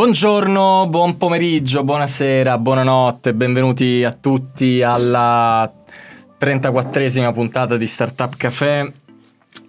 Buongiorno, buon pomeriggio, buonasera, buonanotte, benvenuti a tutti alla 34esima puntata di Startup Café.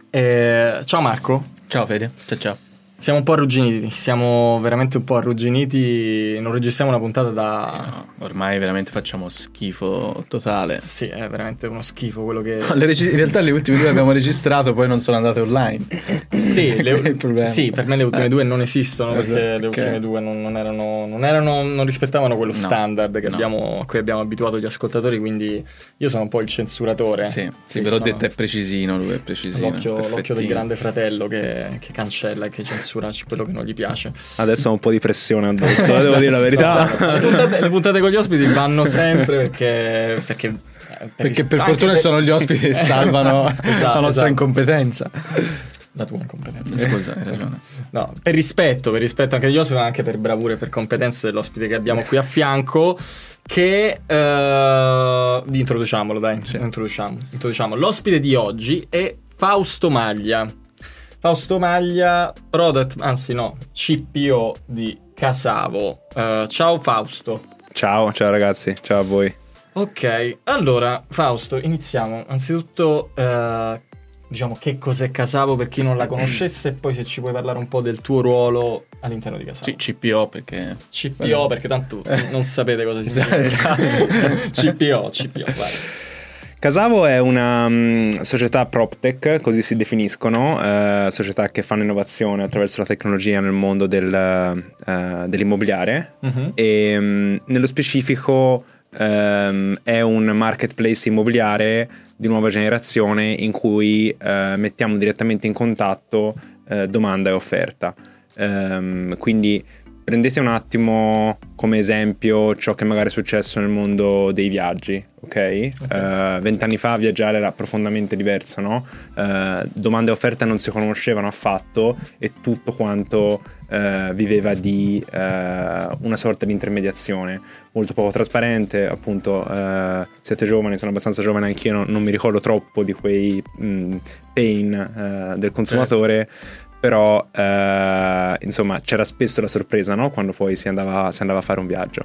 Eh, ciao Marco. Ciao Fede, ciao ciao. Siamo un po' arrugginiti, siamo veramente un po' arrugginiti, non registriamo una puntata da... Sì, no, ormai veramente facciamo schifo totale. Sì, è veramente uno schifo quello che... reg- in realtà le ultime due abbiamo registrato, poi non sono andate online. Sì, le... sì per me le ultime eh. due non esistono esatto, perché le ultime due non, non, erano, non, erano, non rispettavano quello no, standard abbiamo, a cui abbiamo abituato gli ascoltatori, quindi io sono un po' il censuratore. Sì, sì, sì però sono... detto è precisino, lui è precisino. L'occhio, l'occhio del grande fratello che, che cancella e che censura censura quello che non gli piace. Adesso ho un po' di pressione addosso, devo dire la verità. le, puntate, le, puntate, con gli ospiti vanno sempre perché... perché eh, per perché per fortuna per... sono gli ospiti che salvano esatto, la nostra esatto. incompetenza. La tua incompetenza. Scusa, hai ragione. No, per rispetto, per rispetto anche degli ospiti, ma anche per bravura e per competenze dell'ospite che abbiamo qui a fianco. Che uh, introduciamolo, dai. Sì. Introduciamo, introduciamo. L'ospite di oggi è Fausto Maglia. Fausto Maglia, product, anzi no, CPO di Casavo. Uh, ciao Fausto. Ciao, ciao ragazzi, ciao a voi. Ok, allora Fausto, iniziamo. Anzitutto, uh, diciamo che cos'è Casavo per chi non la conoscesse e poi se ci puoi parlare un po' del tuo ruolo all'interno di Casavo. C- CPO perché... CPO perché tanto non sapete cosa significa. esatto. CPO, CPO, vai. Casavo è una um, società PropTech, così si definiscono, uh, società che fanno innovazione attraverso la tecnologia nel mondo del, uh, dell'immobiliare uh-huh. e um, nello specifico um, è un marketplace immobiliare di nuova generazione in cui uh, mettiamo direttamente in contatto domanda e offerta. quindi prendete un attimo come esempio ciò che magari è successo nel mondo dei viaggi, ok? Eh, vent'anni okay. uh, fa viaggiare era profondamente diverso, no? Uh, domande e offerte non si conoscevano affatto e tutto quanto uh, viveva di una sorta di intermediazione molto poco trasparente, appunto siete giovani, sono abbastanza giovane anch'io, non, non mi ricordo troppo di quei mh, mm, pain del consumatore. Certo però eh, insomma c'era spesso la sorpresa no? quando poi si andava, si andava, a fare un viaggio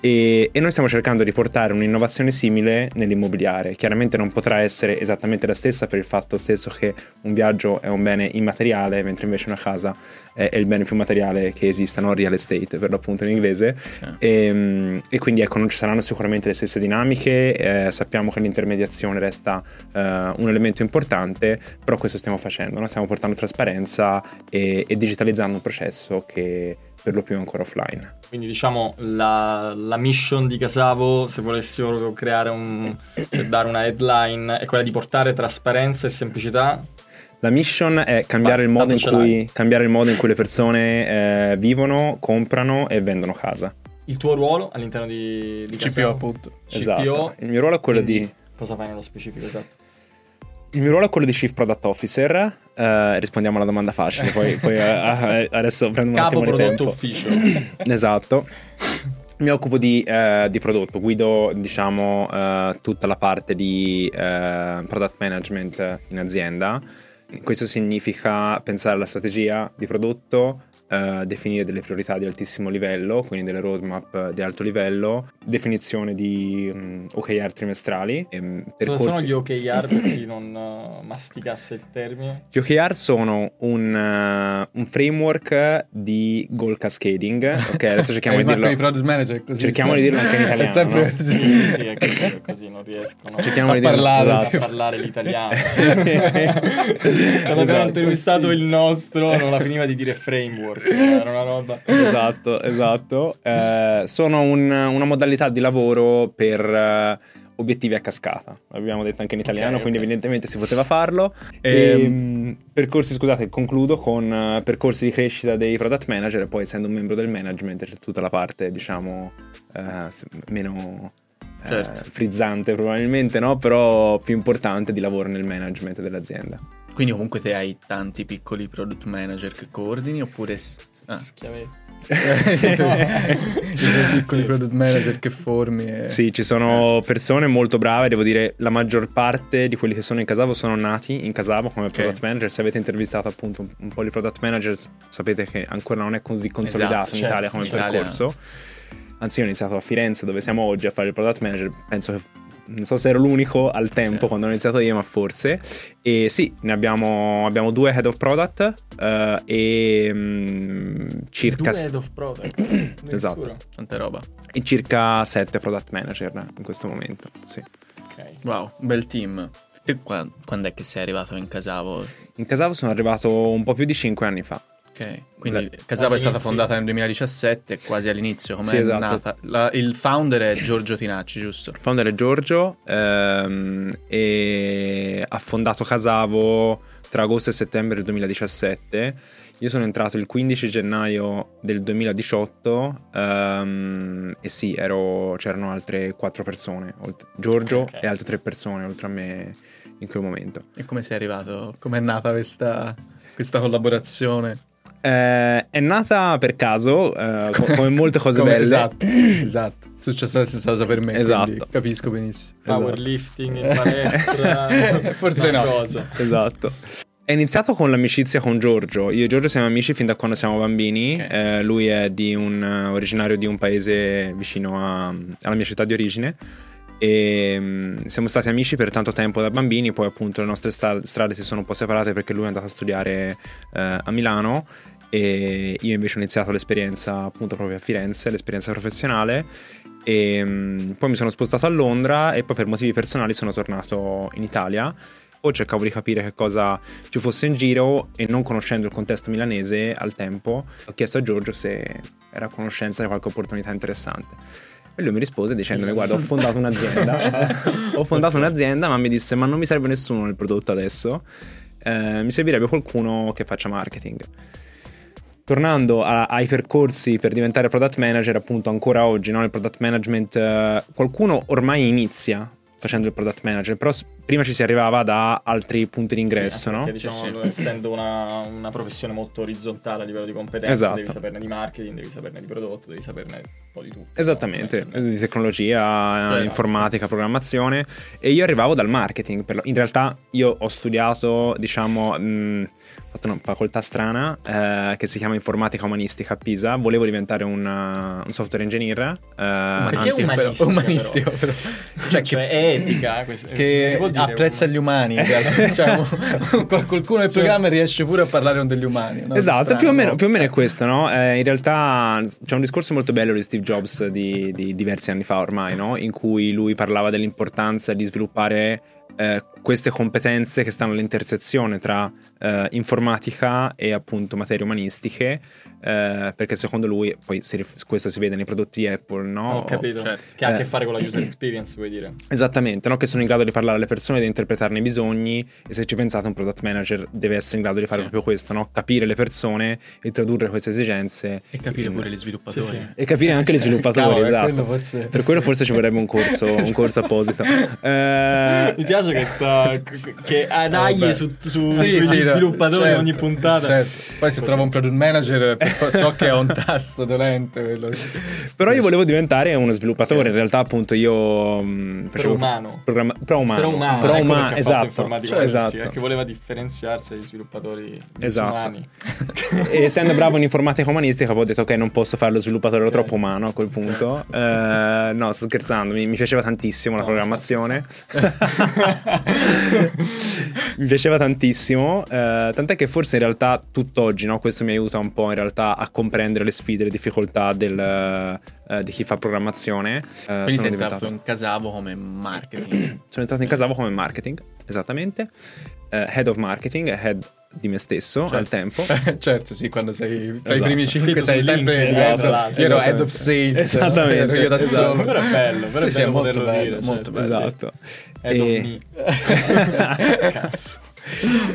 e, e, noi stiamo cercando di portare un'innovazione simile nell'immobiliare chiaramente non potrà essere esattamente la stessa per il fatto stesso che un viaggio è un bene immateriale mentre invece una casa è, è il bene più materiale che esista, no? real estate per l'appunto in inglese sì. e, ehm, e, quindi ecco non ci saranno sicuramente le stesse dinamiche eh, sappiamo che l'intermediazione resta eh, un elemento importante però questo stiamo facendo, no? stiamo portando trasparenza e, e digitalizzando un processo che per lo più è ancora offline. Quindi diciamo la, la mission di Casavo, se volessimo creare un, cioè dare una headline, è quella di portare trasparenza e semplicità la mission è cambiare, il modo, cui, cambiare il modo, in cui, le persone eh, vivono, comprano e vendono casa. Il tuo ruolo all'interno di, di CPO appunto. CPO. Esatto. Il mio ruolo è quello di... Cosa fai nello specifico esatto? Il mio ruolo è quello di Chief Product Officer. Uh, rispondiamo alla domanda facile, poi, poi uh, adesso prendo un Capo attimo di tempo. Capo ufficio. esatto. Mi occupo di, uh, di prodotto, guido diciamo tutta la parte di product management in azienda. Questo significa pensare alla strategia di prodotto, uh, definire delle priorità di altissimo livello, quindi delle roadmap di alto livello, definizione di um, mm, OKR trimestrali. E, percorsi... Cosa sono gli OKR per chi non uh, masticasse il termine? Gli OKR sono un, uh, un framework di goal cascading. Ok, adesso cerchiamo di dirlo. manager. Cerchiamo di dirlo anche in italiano. È sempre no? così. Sì, sì, sì, è così, è così non riescono cerchiamo a, di parlare, dirlo, esatto. a parlare l'italiano. Quando abbiamo intervistato il nostro non la finiva di dire framework era una roba. esatto, esatto. Eh, sono un, una modalità di lavoro per uh, obiettivi a cascata. L'abbiamo detto anche in italiano, okay, quindi okay. evidentemente si poteva farlo. E, e, um, percorsi, scusate, concludo con uh, percorsi di crescita dei product manager e poi essendo un membro del management c'è tutta la parte, diciamo, uh, meno... Certo. frizzante probabilmente, no? Però più importante di lavoro nel management dell'azienda. Quindi comunque te hai tanti piccoli product manager che coordini oppure... Ah. Schiavetti. I piccoli sì. product manager che formi. E... Sì, ci sono persone molto brave, devo dire la maggior parte di quelli che sono in Casavo sono nati in Casavo come okay. product manager. Se avete intervistato appunto un, un, po' di product managers sapete che ancora non è così consolidato esatto, in Italia certo, come percorso. Anzi, io ho iniziato a Firenze dove siamo oggi a fare il product manager, penso che non so se ero l'unico al tempo sì. quando ho iniziato io, ma forse. E sì, ne abbiamo, abbiamo due head of product uh, e um, circa... Due head of product? esatto. Tanta roba. E circa sette product manager in questo momento, sì. Okay. Wow, bel team. E quando è che sei arrivato in Casavo? In Casavo sono arrivato un po' più di cinque anni fa. Ok, quindi La, è stata fondata nel 2017, quasi all'inizio. Com'è sì, esatto. nata? La, il founder è Giorgio Tinacci, giusto? Il founder è Giorgio ehm, e ha fondato Casavo tra agosto e settembre del 2017. Io sono entrato il 15 gennaio del 2018 ehm, e sì, ero, c'erano altre quattro persone, Giorgio okay. e altre tre persone oltre a me in quel momento. E come sei arrivato? Com'è nata questa, questa collaborazione? Eh, è nata per caso, eh, come molte cose come, belle. Esatto, esatto. È successa la stessa cosa per me. Esatto. Capisco benissimo. Powerlifting in palestra. Forse no. Cosa. Esatto. È iniziato con l'amicizia con Giorgio. Io e Giorgio siamo amici fin da quando siamo bambini. Okay. Eh, lui è di un, originario di un paese vicino a, alla mia città di origine e um, siamo stati amici per tanto tempo da bambini, poi appunto le nostre strade si sono un po' separate perché lui è andato a studiare uh, a Milano e io invece ho iniziato l'esperienza appunto proprio a Firenze, l'esperienza professionale e um, poi mi sono spostato a Londra e poi per motivi personali sono tornato in Italia o cercavo di capire che cosa ci fosse in giro e non conoscendo il contesto milanese al tempo ho chiesto a Giorgio se era a conoscenza di qualche opportunità interessante e lui mi rispose dicendomi: Guarda, ho fondato un'azienda. ho fondato un'azienda, ma mi disse: Ma non mi serve nessuno nel prodotto adesso. Eh, mi servirebbe qualcuno che faccia marketing. Tornando a, ai percorsi per diventare product manager, appunto, ancora oggi, no? il product management, eh, qualcuno ormai inizia facendo il product manager, però prima ci si arrivava da altri punti d'ingresso, sì, no? Perché, diciamo, sì, sì. essendo una, una, professione molto orizzontale a livello di competenze, esatto. devi saperne di marketing, devi saperne di prodotto, devi saperne po' di tutto. Esattamente, no? di tecnologia, cioè, informatica, programmazione. E io arrivavo dal marketing. In realtà io ho studiato, diciamo... Mh, fatto una facoltà strana eh, che si chiama informatica umanistica a Pisa. Volevo diventare un, uh, un software engineer. Eh, Perché anzi, umanistico, umanistico però. Cioè, cioè, è etica. Questo, che apprezza gli umani. cioè, qualcuno del programma riesce pure a parlare degli umani. No? Esatto, più o, meno, più o, meno, è questo. No? Eh, in realtà c'è un discorso molto bello di Steve Jobs di, di diversi anni fa ormai, no? in cui lui parlava dell'importanza di sviluppare eh, queste competenze che stanno all'intersezione tra eh, informatica e appunto materie umanistiche, eh, perché secondo lui, poi si, questo si vede nei prodotti Apple, no? Ho capito, certo. che ha a che eh, fare con la user experience, vuoi dire? Esattamente, no? che sono in grado di parlare alle persone, di interpretarne i bisogni e se ci pensate un product manager deve essere in grado di fare sì. proprio questo, no? capire le persone e tradurre queste esigenze. E capire in... pure gli sviluppatori. Sì, sì. E capire anche gli sviluppatori, Cavolo, esatto. Quello forse... Per quello forse ci vorrebbe un corso, un corso apposito. Eh... Mi piace che sta che anaglie eh, su, su sì, sì, sviluppatori certo, ogni puntata. Certo. Poi se trovo un product manager so che è un tasto dolente. Quello. Però io volevo diventare uno sviluppatore. Sì. In realtà, appunto, io mh, facevo. Pro umano. Programma- pro umano. Pro umano. Pro ecco. Esatto. Informatica cioè, esatto. Perché voleva differenziarsi dagli sviluppatori esatto. e essendo bravo in informatica umanistica, ho detto, ok, non posso fare lo sviluppatore, ero okay. troppo umano a quel punto. uh, no, sto scherzando. Mi, mi piaceva tantissimo no, la programmazione. mi piaceva tantissimo, eh, tant'è che forse in realtà tutt'oggi no, questo mi aiuta un po' in realtà a comprendere le sfide, le difficoltà del, eh, di chi fa programmazione. Eh, Quindi sei entrato in Casavo come marketing. sono entrato in Casavo come marketing, esattamente. Uh, head of marketing, head di me stesso certo. al tempo. certo, sì, quando sei tra esatto. i primi 5 sei sempre link, head, of, io ero head of sales. Esattamente. Io da esatto. solo. Però è bello, però sì, è, sì, è molto bello, dire, molto certo. bello. Esatto. Head e... Cazzo.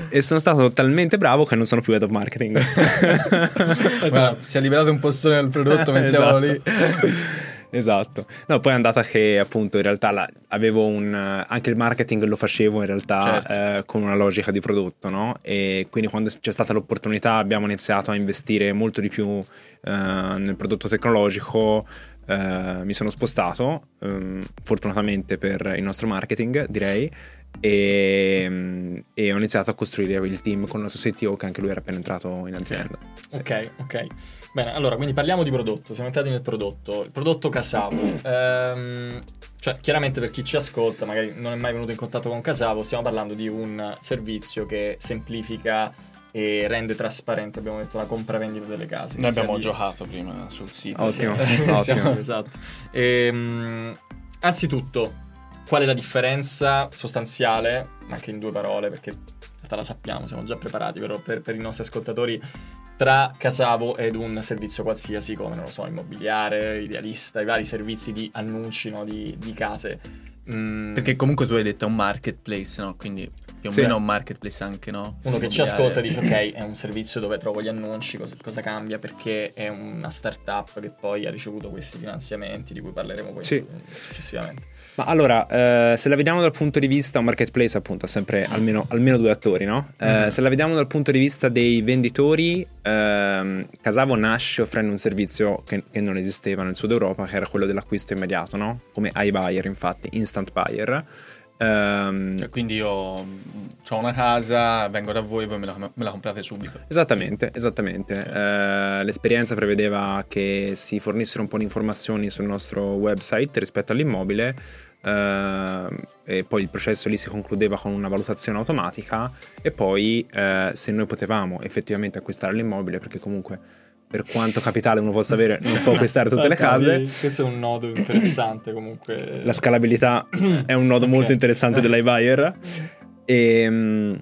e sono stato talmente bravo che non sono più head of marketing. esatto. si è liberato un posto nel prodotto, mettiamolo esatto. lì. esatto. No, poi è andata che appunto in realtà la, avevo un... anche il marketing lo facevo in realtà certo. eh, con una logica di prodotto, no? E quindi quando c'è stata l'opportunità abbiamo iniziato a investire molto di più eh, nel prodotto tecnologico. Eh, mi sono spostato, ehm, fortunatamente per il nostro marketing, direi, e, e, ho iniziato a costruire il team con il nostro CTO che anche lui era appena entrato in azienda. Sì. Ok, ok. Bene, allora quindi parliamo di prodotto, siamo entrati nel prodotto. Il prodotto Casavo. ehm, cioè, chiaramente per chi ci ascolta, magari non è mai venuto in contatto con Casavo, stiamo parlando di un servizio che semplifica e rende trasparente, abbiamo detto, la compravendita delle case. Noi abbiamo di... giocato prima sul sito. Ottimo, sì. ottimo. esatto. Ehm, anzitutto, Qual è la differenza sostanziale, anche in due parole, perché in realtà la sappiamo, siamo già preparati, però per, per i nostri ascoltatori, tra Casavo ed un servizio qualsiasi come, non lo so, immobiliare, idealista, i vari servizi di annunci no, di, di, case. Mm. Perché comunque tu hai detto è un marketplace, no? Quindi più o sì. meno un marketplace anche, no? Uno che ci ascolta dice ok, è un servizio dove trovo gli annunci, cosa, cosa, cambia? Perché è una startup che poi ha ricevuto questi finanziamenti di cui parleremo poi sì. successivamente. Ma allora, eh, se la vediamo dal punto di vista, un marketplace appunto ha sempre almeno, almeno due attori, no? Eh, mm-hmm. Se la vediamo dal punto di vista dei venditori, ehm, Casavo nasce offrendo un servizio che, che, non esisteva nel sud Europa, che era quello dell'acquisto immediato, no? Come iBuyer, infatti, instant buyer. Um, cioè, quindi io ho una casa, vengo da voi e voi me la, me la comprate subito. Esattamente, esattamente. Okay. Uh, l'esperienza prevedeva che si fornissero un po' di informazioni sul nostro website rispetto all'immobile Uh, e poi il processo lì si concludeva con una valutazione automatica e poi uh, se noi potevamo effettivamente acquistare l'immobile perché comunque per quanto capitale uno possa avere non può acquistare tutte le case sì, questo è un nodo interessante comunque la scalabilità è un nodo okay. molto interessante dell'iBuyer e um,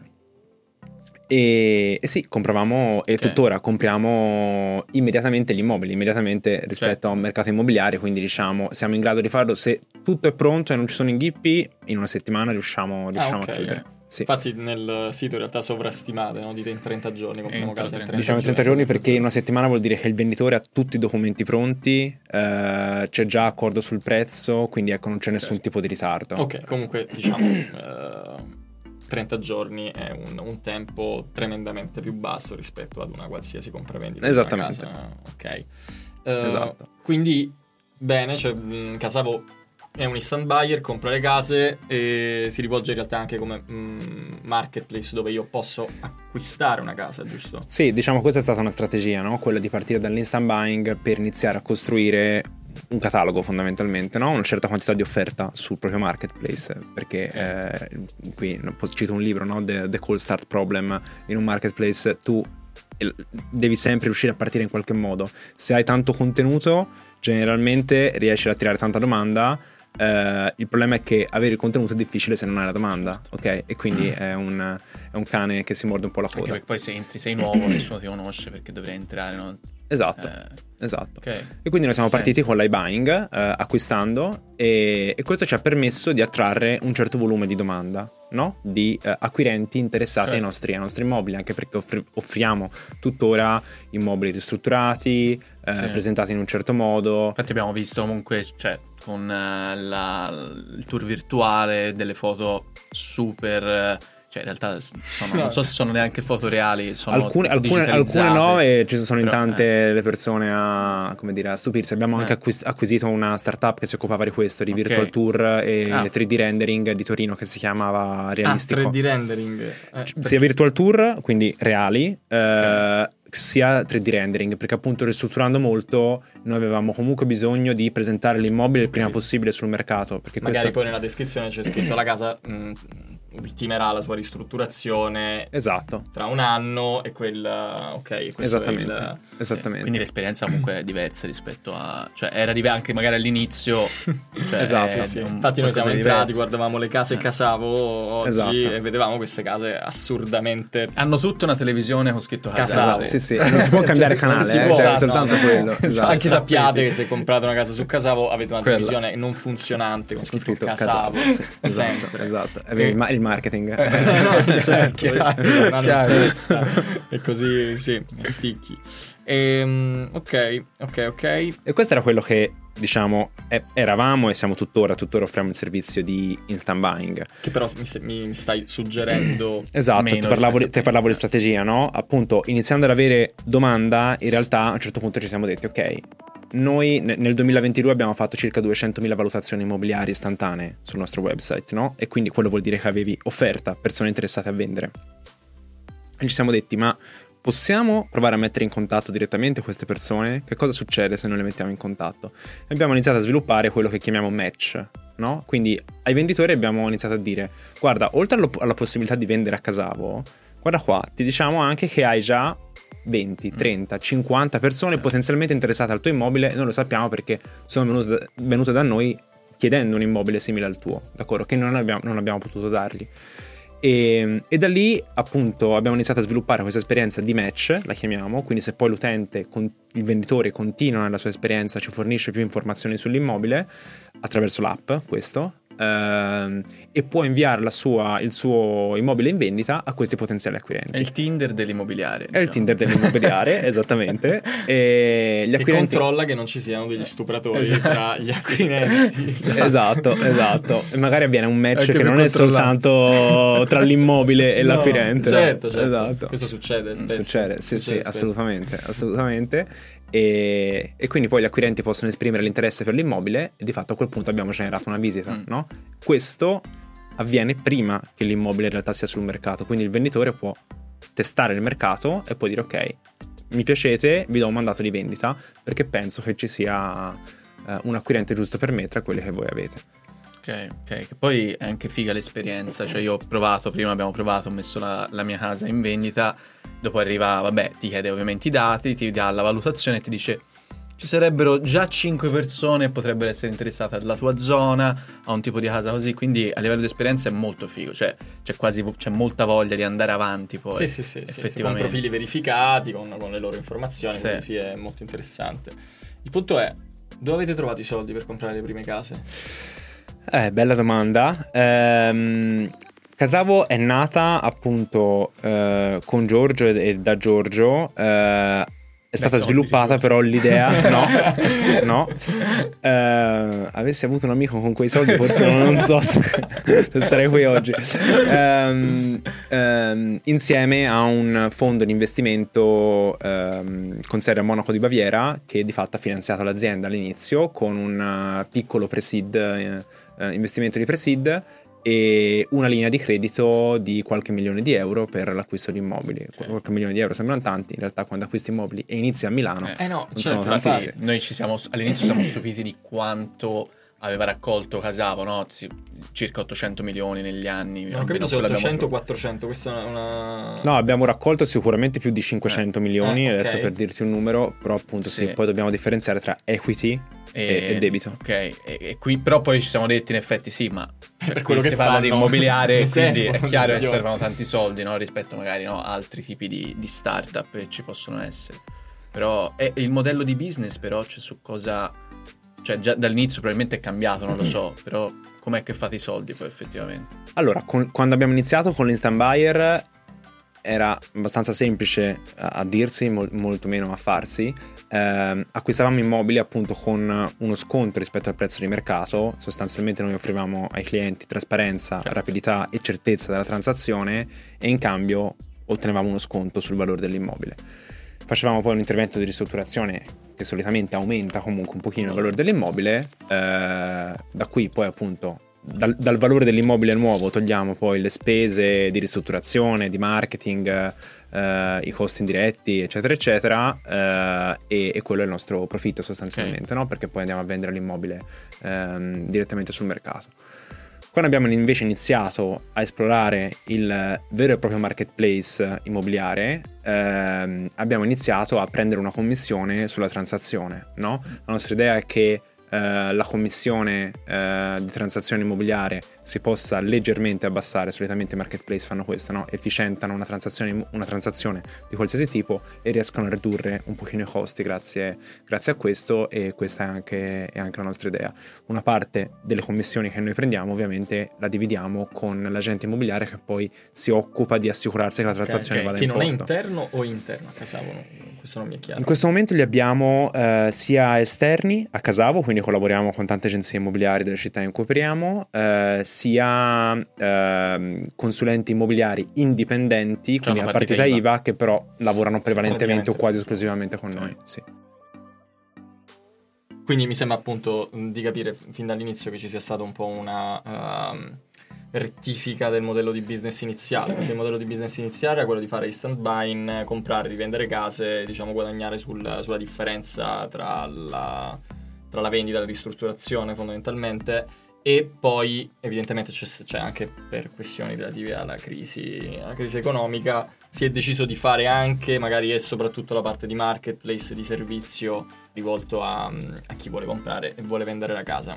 e, e, sì, compravamo e okay. tuttora compriamo immediatamente gli immobili, immediatamente rispetto certo. a un mercato immobiliare, quindi diciamo siamo in grado di farlo se tutto è pronto e non ci sono inghippi, in una settimana riusciamo, riusciamo ah, okay. a chiudere. Sì. Infatti nel sito in realtà sovrastimate, no? dite in 30 giorni, compriamo casa in 30 Diciamo in 30 giorni perché in una settimana vuol dire che il venditore ha tutti i documenti pronti, eh, c'è già accordo sul prezzo, quindi ecco non c'è nessun certo. tipo di ritardo. Ok, comunque diciamo... eh 30 giorni è un, un, tempo tremendamente più basso rispetto ad una qualsiasi compravendita. Esattamente. Ok. Uh, esatto. Quindi, bene, cioè, mh, Casavo è un instant buyer, compra le case e si rivolge in realtà anche come mh, marketplace dove io posso acquistare una casa, giusto? Sì, diciamo questa è stata una strategia, no? quella di partire dall'instant buying per iniziare a costruire un catalogo fondamentalmente, no? una certa quantità di offerta sul proprio marketplace, perché eh, qui cito un libro, no? The, The Cold Start Problem, in un marketplace tu devi sempre riuscire a partire in qualche modo. Se hai tanto contenuto, generalmente riesci ad attirare tanta domanda. Uh, il problema è che avere il contenuto è difficile se non hai la domanda, ok? E quindi è un, è un cane che si morde un po' la coda. Anche perché poi se entri sei nuovo, nessuno ti conosce perché dovrei entrare, no? Esatto. Eh, esatto. Okay. E quindi noi siamo partiti senso. con l'iBuying, eh, acquistando, e, e, questo ci ha permesso di attrarre un certo volume di domanda, no? Di eh, acquirenti interessati certo. ai, nostri, ai, nostri, immobili, anche perché offri, offriamo tuttora immobili ristrutturati, eh, sì. presentati in un certo modo. Infatti abbiamo visto comunque, cioè, con eh, la, il tour virtuale, delle foto super cioè, in realtà sono, non so se sono neanche foto reali. alcune, alcune, alcune, no, e ci sono Però, in tante eh. le persone a, dire, a stupirsi. Abbiamo eh. anche acquisito una startup che si occupava di questo, di okay. virtual tour e ah. 3D rendering di Torino che si chiamava Realistico. Ah, 3D rendering. Eh, sia virtual tour, quindi reali, eh, okay. Sia 3D rendering, perché appunto ristrutturando molto noi avevamo comunque bisogno di presentare l'immobile il prima possibile sul mercato. Perché Magari questo... poi nella descrizione c'è scritto la casa mh, mm, ultimerà la sua ristrutturazione esatto. tra un anno e quel ok esattamente, il... esattamente. quindi l'esperienza comunque è diversa rispetto a cioè era anche magari all'inizio cioè, esatto sì, sì. infatti noi siamo entrati guardavamo le case eh. Casavo oggi esatto. e vedevamo queste case assurdamente hanno tutta una televisione con scritto Casavo sì sì non si può cambiare cioè, canale eh, cioè, no, soltanto no. quello esatto. anche sappiate che se comprate una casa su Casavo avete una televisione non funzionante con scritto, scritto Casavo, Casavo. Sì, esatto, esatto. Il il marketing. Eh, no, cioè, chiaro, chiaro. e così, sì, sticchi. E, ehm, ok, ok, ok. E questo era quello che diciamo eravamo e siamo tuttora, tuttora offriamo il servizio di instant buying. Che però mi, mi stai suggerendo. esatto, ti parlavo, di, ti parlavo di strategia, no? Appunto, iniziando ad avere domanda, in realtà a un certo punto ci siamo detti, ok, noi nel 2022 abbiamo fatto circa 200.000 valutazioni immobiliari istantanee sul nostro website, no? E quindi quello vuol dire che avevi offerta, persone interessate a vendere. E ci siamo detti, ma possiamo provare a mettere in contatto direttamente queste persone? Che cosa succede se non le mettiamo in contatto? E abbiamo iniziato a sviluppare quello che chiamiamo match, no? Quindi ai venditori abbiamo iniziato a dire, guarda, oltre alla possibilità di vendere a Casavo, guarda qua, ti diciamo anche che hai già 20, 30, 50 persone certo. potenzialmente interessate al tuo immobile, non lo sappiamo perché sono venute, da noi chiedendo un immobile simile al tuo, d'accordo? Che non abbiamo, non abbiamo potuto dargli. E, e, da lì appunto abbiamo iniziato a sviluppare questa esperienza di match, la chiamiamo, quindi se poi l'utente, il venditore continua nella sua esperienza, ci fornisce più informazioni sull'immobile attraverso l'app, questo, ehm, e può inviare sua, il suo immobile in vendita a questi potenziali acquirenti. È il Tinder dell'immobiliare. Diciamo. È il Tinder dell'immobiliare, esattamente. E gli acquirenti... controlla che non ci siano degli stupratori esatto. tra gli acquirenti. esatto, esatto. E magari avviene un match che non è soltanto tra l'immobile e no, l'acquirente. Certo, certo. Esatto. Questo succede spesso. Succede, sì, succede sì, spesso. assolutamente, assolutamente. E, e, quindi poi gli acquirenti possono esprimere l'interesse per l'immobile e di fatto a quel punto abbiamo generato una visita, mm. no? Questo avviene prima che l'immobile in realtà sia sul mercato, quindi il venditore può testare il mercato e poi dire ok, mi piacete, vi do un mandato di vendita perché penso che ci sia uh, un acquirente giusto per me tra quelli che voi avete. Ok, ok, che poi è anche figa l'esperienza, cioè io ho provato, prima abbiamo provato, ho messo la, la mia casa in vendita, dopo arriva, vabbè, ti chiede ovviamente i dati, ti dà la valutazione e ti dice ci sarebbero già 5 persone che potrebbero essere interessate alla tua zona, a un tipo di casa così, quindi a livello di esperienza è molto figo, cioè c'è quasi c'è molta voglia di andare avanti poi. Sì, sì, sì, effettivamente. Sì, con profili verificati, con, con, le loro informazioni, sì. quindi sì, è molto interessante. Il punto è, dove avete trovato i soldi per comprare le prime case? Eh, bella domanda. Ehm, Casavo è nata appunto eh, con Giorgio e, e da Giorgio. Eh, è stata sviluppata però l'idea no, no. Uh, avessi avuto un amico con quei soldi forse non, so se, se sarei qui oggi um, um, insieme a un fondo di investimento um, con sede a Monaco di Baviera che di fatto ha finanziato l'azienda all'inizio con un uh, piccolo pre-seed uh, investimento di pre-seed e una linea di credito di qualche milione di euro per l'acquisto di immobili. Okay. Qualche milione di euro sembrano tanti, in realtà quando acquisti immobili e inizi a Milano eh, no, non sono certo, tanti. Noi ci siamo, all'inizio siamo stupiti di quanto aveva raccolto Casavo, no? circa 800 milioni negli anni. Non ho capito se 800 o 400, questa è una... No, abbiamo raccolto sicuramente più di 500 eh. milioni, eh, okay. adesso per dirti un numero, però appunto sì. Sì, poi dobbiamo differenziare tra equity e, e, debito. Ok, e, e, qui però poi ci siamo detti in effetti sì, ma cioè, per quello che si fanno, parla di immobiliare, quindi è chiaro che servono tanti soldi no? rispetto magari a no? altri tipi di, di startup che ci possono essere. Però è, il modello di business però c'è su cosa... Cioè già dall'inizio probabilmente è cambiato, non lo so, però com'è che fate i soldi poi effettivamente? Allora, con, quando abbiamo iniziato con l'instant buyer era abbastanza semplice a, a dirsi, mol, molto meno a farsi. Eh, acquistavamo immobili appunto con uno sconto rispetto al prezzo di mercato, sostanzialmente noi offrivamo ai clienti trasparenza, certo. rapidità e certezza della transazione e in cambio ottenevamo uno sconto sul valore dell'immobile. Facevamo poi un intervento di ristrutturazione che solitamente aumenta comunque un pochino il valore dell'immobile, eh, da qui poi appunto dal, dal, valore dell'immobile nuovo togliamo poi le spese di ristrutturazione, di marketing, eh, i costi indiretti, eccetera, eccetera, eh, e, e, quello è il nostro profitto sostanzialmente, okay. no? perché poi andiamo a vendere l'immobile ehm, direttamente sul mercato. Quando abbiamo invece iniziato a esplorare il vero e proprio marketplace immobiliare, ehm, abbiamo iniziato a prendere una commissione sulla transazione. No? La nostra idea è che eh, la commissione eh, di transazione immobiliare si possa leggermente abbassare, solitamente i marketplace fanno questo, no? efficientano una transazione, una transazione, di qualsiasi tipo e riescono a ridurre un pochino i costi grazie, grazie a questo e questa è anche, è anche, la nostra idea. Una parte delle commissioni che noi prendiamo ovviamente la dividiamo con l'agente immobiliare che poi si occupa di assicurarsi che la transazione okay, okay. vada in porto. Che non è interno o interno a Casavo? Questo non mi è chiaro. In questo momento li abbiamo eh, sia esterni a Casavo, quindi collaboriamo con tante agenzie immobiliari delle città in cui operiamo, eh, sia eh, consulenti immobiliari indipendenti, cioè quindi a partita, partita IVA. IVA, che però lavorano prevalentemente o quasi esclusivamente con noi. Sì. Quindi mi sembra appunto di capire fin dall'inizio che ci sia stata un po' una uh, rettifica del modello di business iniziale. Perché il modello di business iniziale era quello di fare instant buying, comprare, rivendere case, diciamo guadagnare sul, sulla differenza tra la, tra la vendita e la ristrutturazione fondamentalmente e poi evidentemente c'è, c'è, anche per questioni relative alla crisi, alla crisi economica si è deciso di fare anche magari e soprattutto la parte di marketplace di servizio rivolto a, a chi vuole comprare e vuole vendere la casa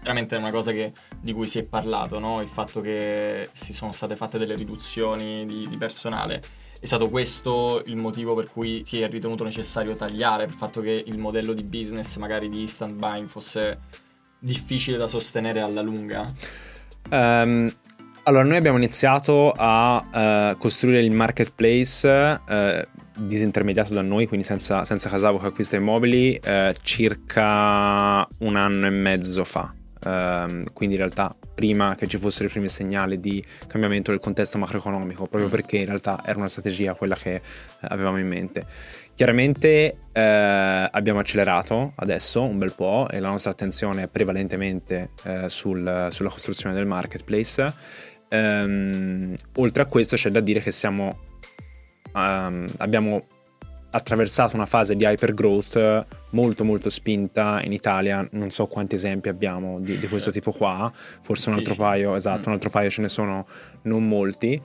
veramente è una cosa che, di cui si è parlato, no? il fatto che si sono state fatte delle riduzioni di, di, personale. È stato questo il motivo per cui si è ritenuto necessario tagliare, il fatto che il modello di business magari di instant buying fosse difficile da sostenere alla lunga? Um, allora, noi abbiamo iniziato a uh, costruire il marketplace uh, disintermediato da noi, quindi senza, senza Casavo che acquista immobili, uh, circa un anno e mezzo fa. Um, quindi in realtà prima che ci fossero i primi segnali di cambiamento del contesto macroeconomico, proprio mm. perché in realtà era una strategia quella che avevamo in mente. Chiaramente eh, abbiamo accelerato adesso un bel po' e la nostra attenzione è prevalentemente eh, sul, sulla costruzione del marketplace. Ehm, oltre a questo c'è da dire che siamo, um, abbiamo attraversato una fase di hypergrowth molto molto spinta in Italia, non so quanti esempi abbiamo di, di questo tipo qua, forse un altro paio, esatto, un altro paio ce ne sono non molti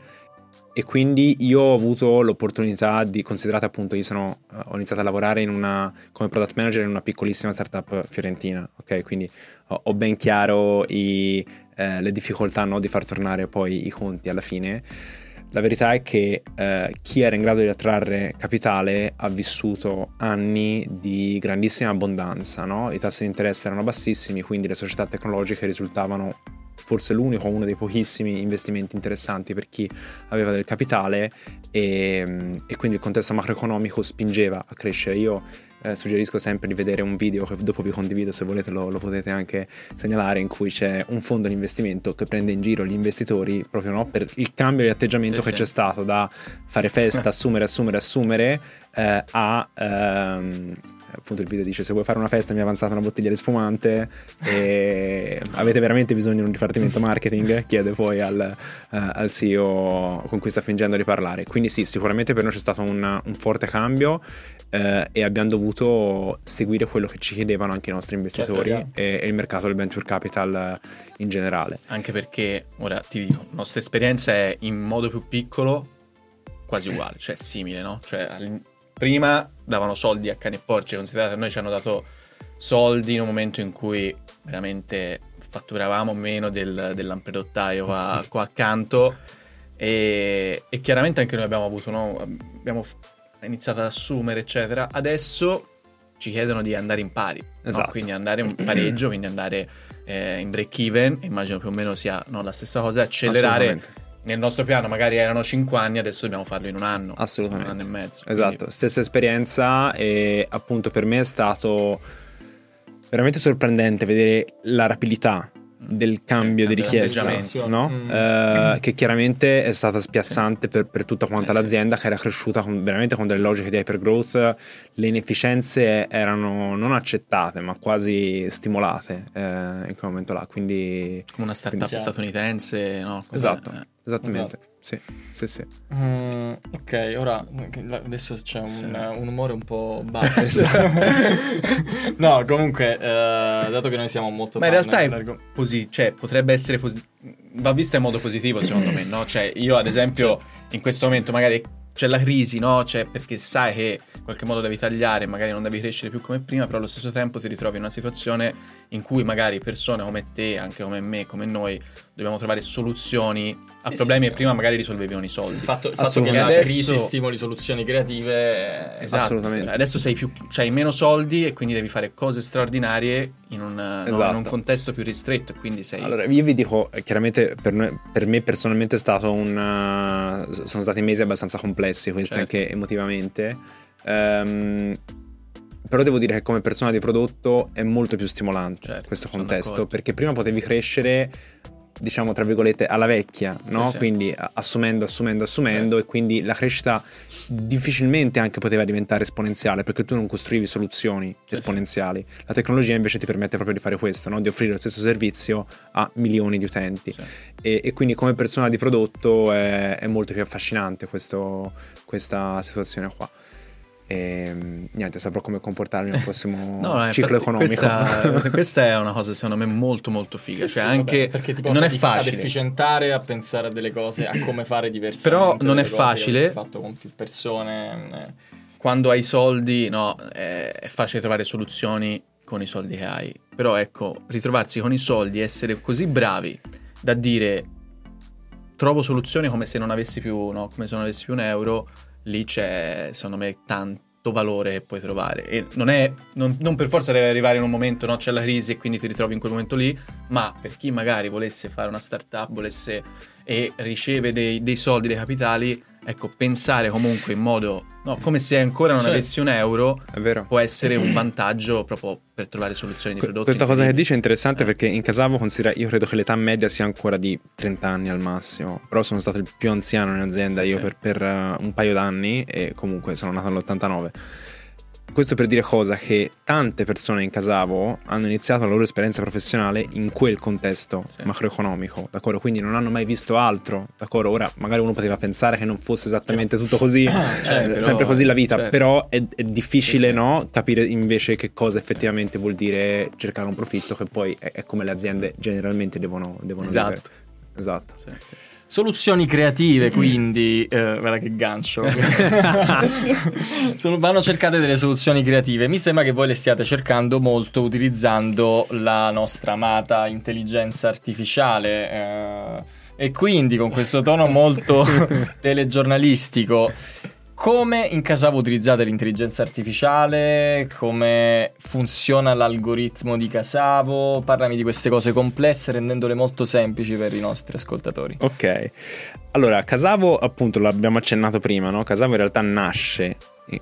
e quindi io ho avuto l'opportunità di, considerate appunto, io sono, eh, ho iniziato a lavorare una, come product manager in una piccolissima startup fiorentina, ok? Quindi ho, ho ben chiaro i, eh, le difficoltà no, di far tornare poi i conti alla fine. La verità è che eh, chi era in grado di attrarre capitale ha vissuto anni di grandissima abbondanza, no? i tassi di interesse erano bassissimi, quindi le società tecnologiche risultavano forse l'unico, uno dei pochissimi investimenti interessanti per chi aveva del capitale e, e quindi il contesto macroeconomico spingeva a crescere. Io eh, suggerisco sempre di vedere un video che dopo vi condivido se volete lo, lo, potete anche segnalare in cui c'è un fondo di investimento che prende in giro gli investitori proprio no, per il cambio di atteggiamento sì, che sì. c'è stato da fare festa, assumere, assumere, assumere eh, a ehm, appunto il video dice se vuoi fare una festa mi è avanzata una bottiglia di spumante e avete veramente bisogno di un dipartimento marketing? chiede poi al, uh, al, CEO con cui sta fingendo di parlare. Quindi sì sicuramente per noi c'è stato un, un forte cambio uh, e abbiamo dovuto seguire quello che ci chiedevano anche i nostri investitori certo, e, e, il mercato del venture capital in generale. Anche perché ora ti dico la nostra esperienza è in modo più piccolo quasi uguale cioè simile no? cioè prima davano soldi a cani e porci, considerate che noi ci hanno dato soldi in un momento in cui veramente fatturavamo meno del, del lampedottaio qua, qua accanto e, e, chiaramente anche noi abbiamo avuto, no? abbiamo iniziato ad assumere eccetera, adesso ci chiedono di andare in pari, esatto. no? quindi andare in pareggio, quindi andare eh, in break even, immagino più o meno sia no, la stessa cosa, accelerare nel nostro piano magari erano 5 anni, adesso dobbiamo farlo in un anno. Assolutamente. Un anno e mezzo. Esatto, quindi... stessa esperienza e appunto per me è stato veramente sorprendente vedere la rapidità del cambio sì, di richiesta, no? mm. eh, che chiaramente è stata spiazzante sì. per, per, tutta quanta eh, l'azienda sì. che era cresciuta con, veramente con delle logiche di hypergrowth, le inefficienze erano non accettate ma quasi stimolate eh, in quel momento là, quindi... Come una startup quindi, statunitense, no? Come, esatto. Eh. Esattamente, esatto. Sì, sì, sì. Mm, ok, ora adesso c'è un, sì. un umore un po' basso. no, comunque, uh, dato che noi siamo molto... Ma in realtà è così, cioè potrebbe essere positivo, va vista in modo positivo secondo me, no? Cioè io ad esempio certo. in questo momento magari c'è la crisi, no? C'è perché sai che in qualche modo devi tagliare, magari non devi crescere più come prima, però allo stesso tempo ti ritrovi in una situazione in cui magari persone come te, anche come me, come noi, dobbiamo trovare soluzioni a problemi sì, e prima magari risolvevano i soldi. Il fatto, il fatto che la adesso... crisi stimoli soluzioni creative esatto. Assolutamente. Adesso sei più, hai meno soldi e quindi devi fare cose straordinarie in un, esatto. no, in un esatto. contesto più ristretto. Quindi sei... Allora, io vi dico, chiaramente per, noi, per me personalmente è stato un... sono stati mesi abbastanza complessi questi certo. anche emotivamente. Um, però devo dire che come persona di prodotto è molto più stimolante certo, questo contesto perché prima potevi crescere diciamo tra virgolette alla vecchia, no? Sì, sì. Quindi assumendo, assumendo, assumendo sì. e quindi la crescita difficilmente anche poteva diventare esponenziale perché tu non costruivi soluzioni esponenziali. La tecnologia invece ti permette proprio di fare questo, no? Di offrire lo stesso servizio a milioni di utenti. E, e, quindi come persona di prodotto è, è molto più affascinante questo, questa situazione qua. E niente, saprò come comportarmi nel prossimo no, ciclo economico. Questa, questa, è una cosa secondo me molto molto figa. Sì, cioè sì, anche vabbè, perché non è facile. ad efficientare, a pensare a delle cose, a come fare diversamente. Però non è facile. fatto con più persone. Eh. Quando hai soldi, no, è, è facile trovare soluzioni con i soldi che hai. Però ecco, ritrovarsi con i soldi, essere così bravi da dire trovo soluzioni come se non avessi più, no, come se non avessi più un euro lì c'è secondo me tanto valore che puoi trovare e non, è, non, non per forza deve arrivare in un momento, no? c'è la crisi e quindi ti ritrovi in quel momento lì, ma per chi magari volesse fare una startup, volesse e riceve dei, dei soldi, dei capitali, ecco, pensare comunque in modo, no, come se ancora non avessi un euro, può essere un vantaggio proprio per trovare soluzioni di prodotti. Questa cosa che dice è interessante eh. perché in Casavo considera, io credo che l'età media sia ancora di 30 anni al massimo, però sono stato il più anziano in azienda sì, io sì. per, per uh, un paio d'anni e comunque sono nato nell'89 questo per dire cosa? Che tante persone in Casavo hanno iniziato la loro esperienza professionale in quel contesto sì. macroeconomico, d'accordo? Quindi non hanno mai visto altro, d'accordo? Ora magari uno poteva pensare che non fosse esattamente tutto così, ah, certo, sempre così la vita, certo. però è, è difficile, sì, no? Capire invece che cosa effettivamente vuol dire cercare un profitto che poi è, è come le aziende generalmente devono, devono esatto. vivere. Esatto. Sì, Soluzioni creative, quindi, eh, guarda che gancio. Sono, vanno cercate delle soluzioni creative. Mi sembra che voi le stiate cercando molto utilizzando la nostra amata intelligenza artificiale. Eh, e quindi con questo tono molto telegiornalistico come in Casavo utilizzate l'intelligenza artificiale? Come funziona l'algoritmo di Casavo? Parlami di queste cose complesse rendendole molto semplici per i nostri ascoltatori. Ok, allora Casavo appunto l'abbiamo accennato prima, no? Casavo in realtà nasce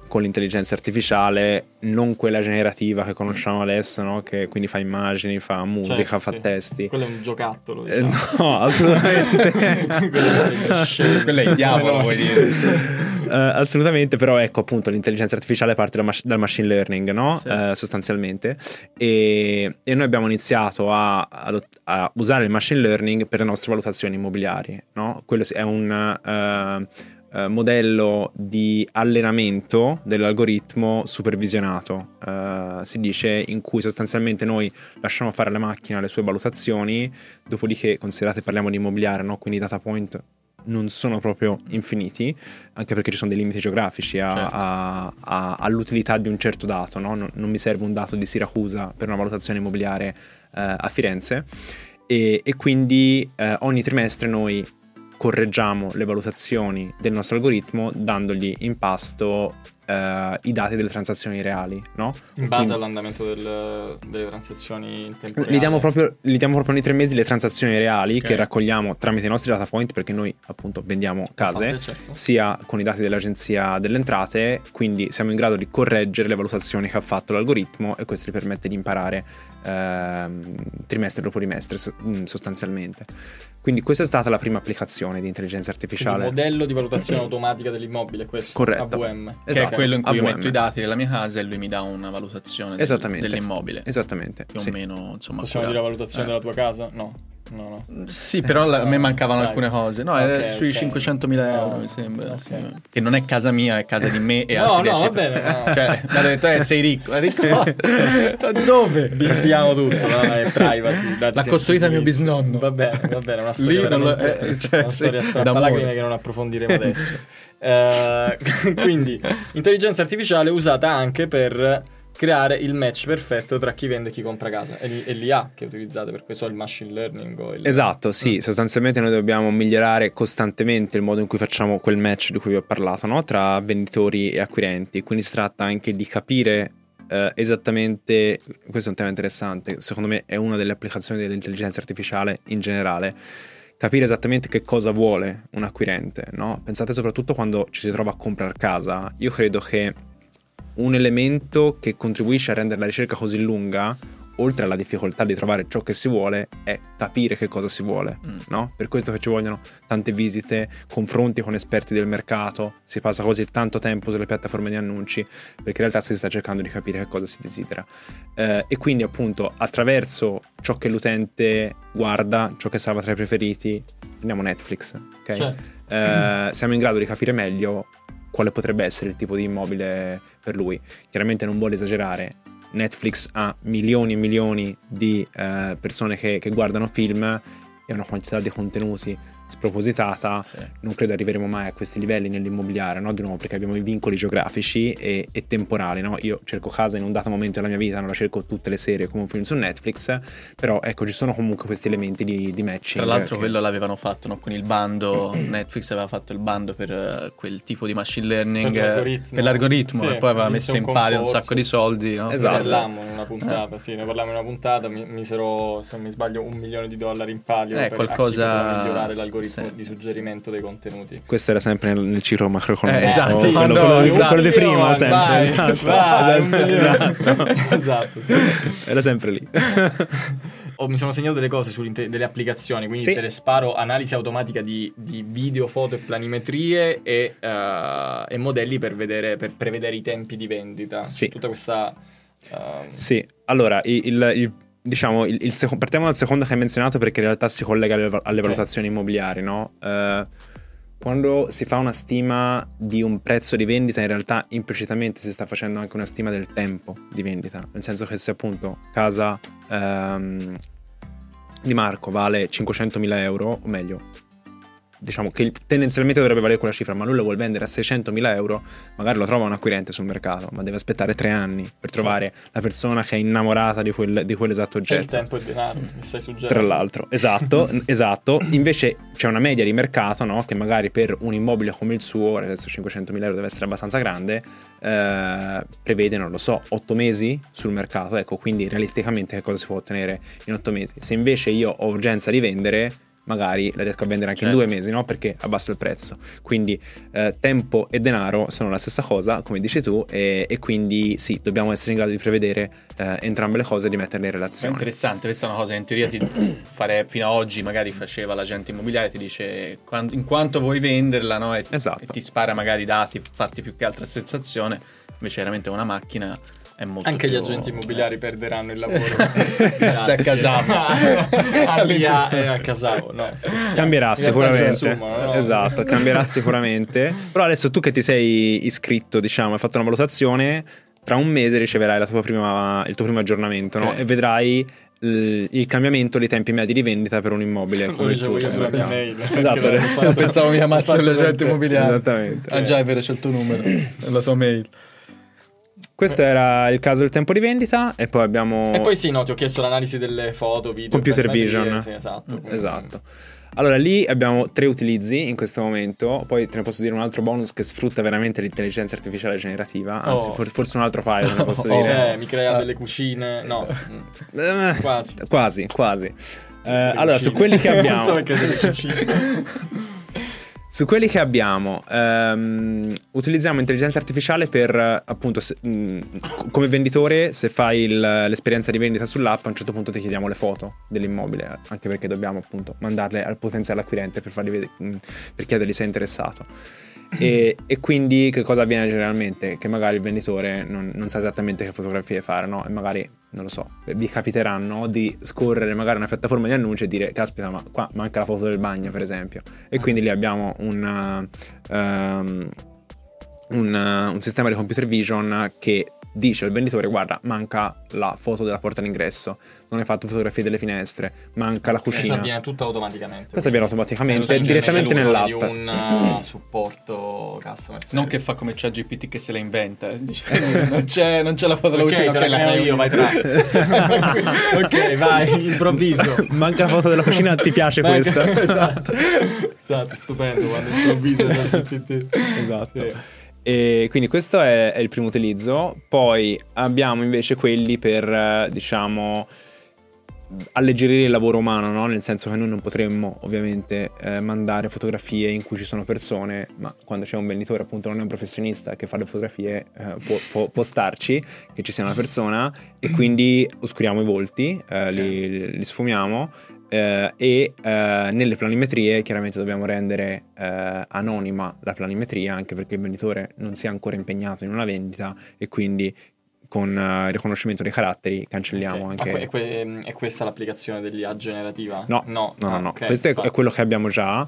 con l'intelligenza artificiale, non quella generativa che conosciamo adesso, no? che quindi fa immagini, fa musica, certo, fa sì. testi. Quello è un giocattolo. Eh, diciamo. Eh, no, assolutamente. quello è il diavolo, vuoi dire. Uh, assolutamente, però ecco appunto l'intelligenza artificiale parte dal, dal machine learning, no? Sì. Uh, sostanzialmente. E, e, noi abbiamo iniziato a, a, a, usare il machine learning per le nostre valutazioni immobiliari, no? Quello è un... Uh, Uh, modello di allenamento dell'algoritmo supervisionato, uh, si dice, in cui sostanzialmente noi lasciamo fare alla macchina le sue valutazioni, dopodiché considerate parliamo di immobiliare, no? quindi data point non sono proprio infiniti, anche perché ci sono dei limiti geografici a, certo. a, a, all'utilità di un certo dato. No? Non, non, mi serve un dato di Siracusa per una valutazione immobiliare eh, a Firenze. E, e quindi eh, ogni trimestre noi correggiamo le valutazioni del nostro algoritmo dandogli in pasto uh, i dati delle transazioni reali, no? In base Quindi, all'andamento del, delle transazioni in tempo li diamo, proprio, li diamo proprio ogni tre mesi le transazioni reali okay. che raccogliamo tramite i nostri data point perché noi appunto vendiamo case, fate, certo. sia con i dati dell'agenzia delle entrate, quindi siamo in grado di correggere le valutazioni che ha fatto l'algoritmo e questo ci permette di imparare eh, trimestre dopo trimestre mm, sostanzialmente. Quindi questa è stata la prima applicazione di intelligenza artificiale. Il modello di valutazione automatica dell'immobile, questo Corretto. AVM. Esatto quello in cui AVM. io metto i dati della mia casa e lui mi dà una valutazione del, dell'immobile. Esattamente. Più sì. o meno, insomma. Possiamo dire la valutazione eh. della tua casa? No. No, no. Sì, però no, a me mancavano dai. alcune cose. No, okay, era sui okay. 500.000 euro, no, mi sembra. Okay. Sì. Che non è casa mia, è casa di me e no, altri No, va bene. No. Cioè, mi ha detto, eh, sei ricco. È ricco? Dove? Bippiamo tutto, no? è privacy. L'ha costruita mio bisnonno. Va bene, va bene, una storia Lì lo, eh, cioè, una storia strappalacrime che non approfondiremo adesso. uh, quindi, intelligenza artificiale usata anche per creare il match perfetto tra chi vende e chi compra casa. E, e l'IA che utilizzate per questo, il machine learning. O il... Esatto, sì, mm. sostanzialmente noi dobbiamo migliorare costantemente il modo in cui facciamo quel match di cui vi ho parlato, no? tra venditori e acquirenti. Quindi si tratta anche di capire Uh, esattamente, questo è un tema interessante, secondo me è una delle applicazioni dell'intelligenza artificiale in generale, capire esattamente che cosa vuole un acquirente, no? Pensate soprattutto quando ci si trova a comprare casa, io credo che un elemento che contribuisce a rendere la ricerca così lunga, oltre alla difficoltà di trovare ciò che si vuole, è capire che cosa si vuole. Mm. No? Per questo che ci vogliono tante visite, confronti con esperti del mercato, si passa così tanto tempo sulle piattaforme di annunci, perché in realtà si sta cercando di capire che cosa si desidera. Eh, e quindi appunto attraverso ciò che l'utente guarda, ciò che salva tra i preferiti, prendiamo Netflix, ok? Certo. Eh, siamo in grado di capire meglio quale potrebbe essere il tipo di immobile per lui. Chiaramente non vuole esagerare. Netflix ha milioni e milioni di eh, persone che, che guardano film e una quantità di contenuti spropositata, sì. non credo arriveremo mai a questi livelli nell'immobiliare, no? di nuovo perché abbiamo i vincoli geografici e, e temporali. No? Io cerco casa in un dato momento della mia vita, non la cerco tutte le serie come un film su Netflix, però ecco ci sono comunque questi elementi di, di matching. Tra l'altro che... quello l'avevano fatto no? con il bando, Netflix aveva fatto il bando per uh, quel tipo di machine learning, per l'algoritmo, per l'algoritmo sì, e poi aveva messo in palio un sacco di soldi. No? Esatto. Ne parlammo in una puntata, eh. sì, ne parlammo in una puntata, mi misero, se non mi sbaglio, un milione di dollari in palio eh, per qualcosa... migliorare l'algoritmo sì. di suggerimento dei contenuti. Questo era sempre nel, nel ciclo macroeconomico. Eh, esatto, sì, quello, no, quello, esatto. quello, di prima, sempre. Vai, esatto. Vai, esatto. esatto sì. Era sempre lì. Oh, mi sono segnato delle cose sulle delle applicazioni, quindi sì. te le sparo analisi automatica di, di video, foto e planimetrie e, uh, e modelli per, vedere, per, prevedere i tempi di vendita. Sì. Tutta questa... Uh... Sì, allora il, il, il diciamo, il, il seco- partiamo dal secondo che hai menzionato perché in realtà si collega alle, alle valutazioni immobiliari, no? Uh, quando si fa una stima di un prezzo di vendita, in realtà implicitamente si sta facendo anche una stima del tempo di vendita, nel senso che se appunto casa um, di Marco vale 500.000 euro, o meglio, diciamo che tendenzialmente dovrebbe valere quella cifra, ma lui lo vuole vendere a 600.000 euro, magari lo trova un acquirente sul mercato, ma deve aspettare tre anni per trovare sì. la persona che è innamorata di, quel, di quell'esatto oggetto. E il tempo e il denaro, mi stai suggerendo. Tra l'altro, esatto, esatto. Invece c'è una media di mercato, no? Che magari per un immobile come il suo, adesso 500.000 euro deve essere abbastanza grande, eh, prevede, non lo so, 8 mesi sul mercato. Ecco, quindi realisticamente che cosa si può ottenere in 8 mesi? Se invece io ho urgenza di vendere magari la riesco a vendere anche certo. in due mesi, no? Perché abbasso il prezzo. Quindi eh, tempo e denaro sono la stessa cosa, come dici tu, e, e quindi sì, dobbiamo essere in grado di prevedere eh, entrambe le cose e di metterle in relazione. È interessante, questa è una cosa che in teoria ti fare fino ad oggi magari faceva l'agente immobiliare, ti dice in quanto vuoi venderla, no? E, esatto. e ti spara magari dati, fatti più che altra sensazione, invece veramente una macchina anche più... gli agenti immobiliari perderanno il lavoro grazie a Casavo Alia e a Casavo no, cambierà sicuramente assumono, no? esatto cambierà sicuramente però adesso tu che ti sei iscritto diciamo hai fatto una valutazione tra un mese riceverai prima, il tuo primo aggiornamento okay. no? e vedrai il cambiamento dei tempi medi di vendita per un immobile come il tuo. Sulla mia mail. Esatto, pensavo mi chiamasse l'agente immobiliare. Esattamente. Ah già, è vero, c'è il tuo numero, la tua mail. Questo era il caso del tempo di vendita e poi abbiamo... E poi sì, no, ti ho chiesto l'analisi delle foto, video... Computer vision. Sì, esatto. Mm, esatto. Allora, lì abbiamo tre utilizzi in questo momento, poi te ne posso dire un altro bonus che sfrutta veramente l'intelligenza artificiale generativa, anzi oh. forse un altro paio te ne posso oh. dire. Cioè, mi crea delle cucine, no, eh, quasi. Quasi, quasi. Eh, allora, su quelli che abbiamo... non so perché delle cucine. Su quelli che abbiamo, um, utilizziamo intelligenza artificiale per appunto, se, mh, mm, come venditore, se fai il, l'esperienza di vendita sull'app, a un certo punto ti chiediamo le foto dell'immobile, anche perché dobbiamo appunto mandarle al potenziale acquirente per, vedere, mh, mm, per chiedergli se è interessato. E, e, quindi che cosa avviene generalmente? Che magari il venditore non, non sa esattamente che fotografie fare, no? E magari non lo so, vi capiteranno di scorrere magari una piattaforma di annunci e dire caspita ma qua manca la foto del bagno per esempio e quindi lì abbiamo un, um, un, un sistema di computer vision che dice al venditore guarda manca la foto della porta d'ingresso non hai fatto fotografie delle finestre manca la cucina. Questo avviene tutto automaticamente questo avviene automaticamente direttamente nell'app. di un uh, supporto customer service. non che fa come c'è GPT che se la inventa eh, dice, non, c'è, non, c'è, la foto della cucina ok, la io vai tra ok vai improvviso. Manca la foto della cucina ti piace manca, questa? Esatto. Esatto stupendo quando improvviso GPT esatto. Sì. E quindi questo è, è, il primo utilizzo. Poi abbiamo invece quelli per, eh, diciamo, alleggerire il lavoro umano, no? nel senso che noi non potremmo ovviamente eh, mandare fotografie in cui ci sono persone, ma quando c'è un venditore appunto non è un professionista che fa le fotografie eh, può, può, può, starci che ci sia una persona e quindi oscuriamo i volti, eh, li, li, sfumiamo eh, e eh, nelle planimetrie chiaramente dobbiamo rendere eh, anonima la planimetria anche perché il venditore non si è ancora impegnato in una vendita e quindi con uh, il riconoscimento dei caratteri cancelliamo okay. anche... È, que- è, questa l'applicazione dell'IA generativa? No, no, no, no, ah, no. Okay, questo è, è, quello che abbiamo già.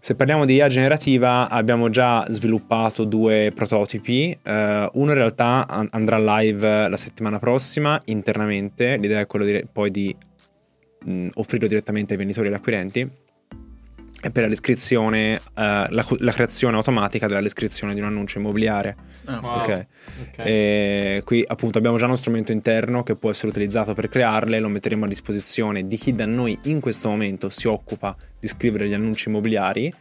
Se parliamo di IA generativa abbiamo già sviluppato due prototipi, uh, uno in realtà an- andrà live la settimana prossima internamente, l'idea è quella di, poi di mh, offrirlo direttamente ai venditori e agli acquirenti è per la descrizione, uh, la, la, creazione automatica della descrizione di un annuncio immobiliare. Oh, wow. okay. Okay. qui appunto abbiamo già uno strumento interno che può essere utilizzato per crearle, lo metteremo a disposizione di chi da noi in questo momento si occupa di scrivere gli annunci immobiliari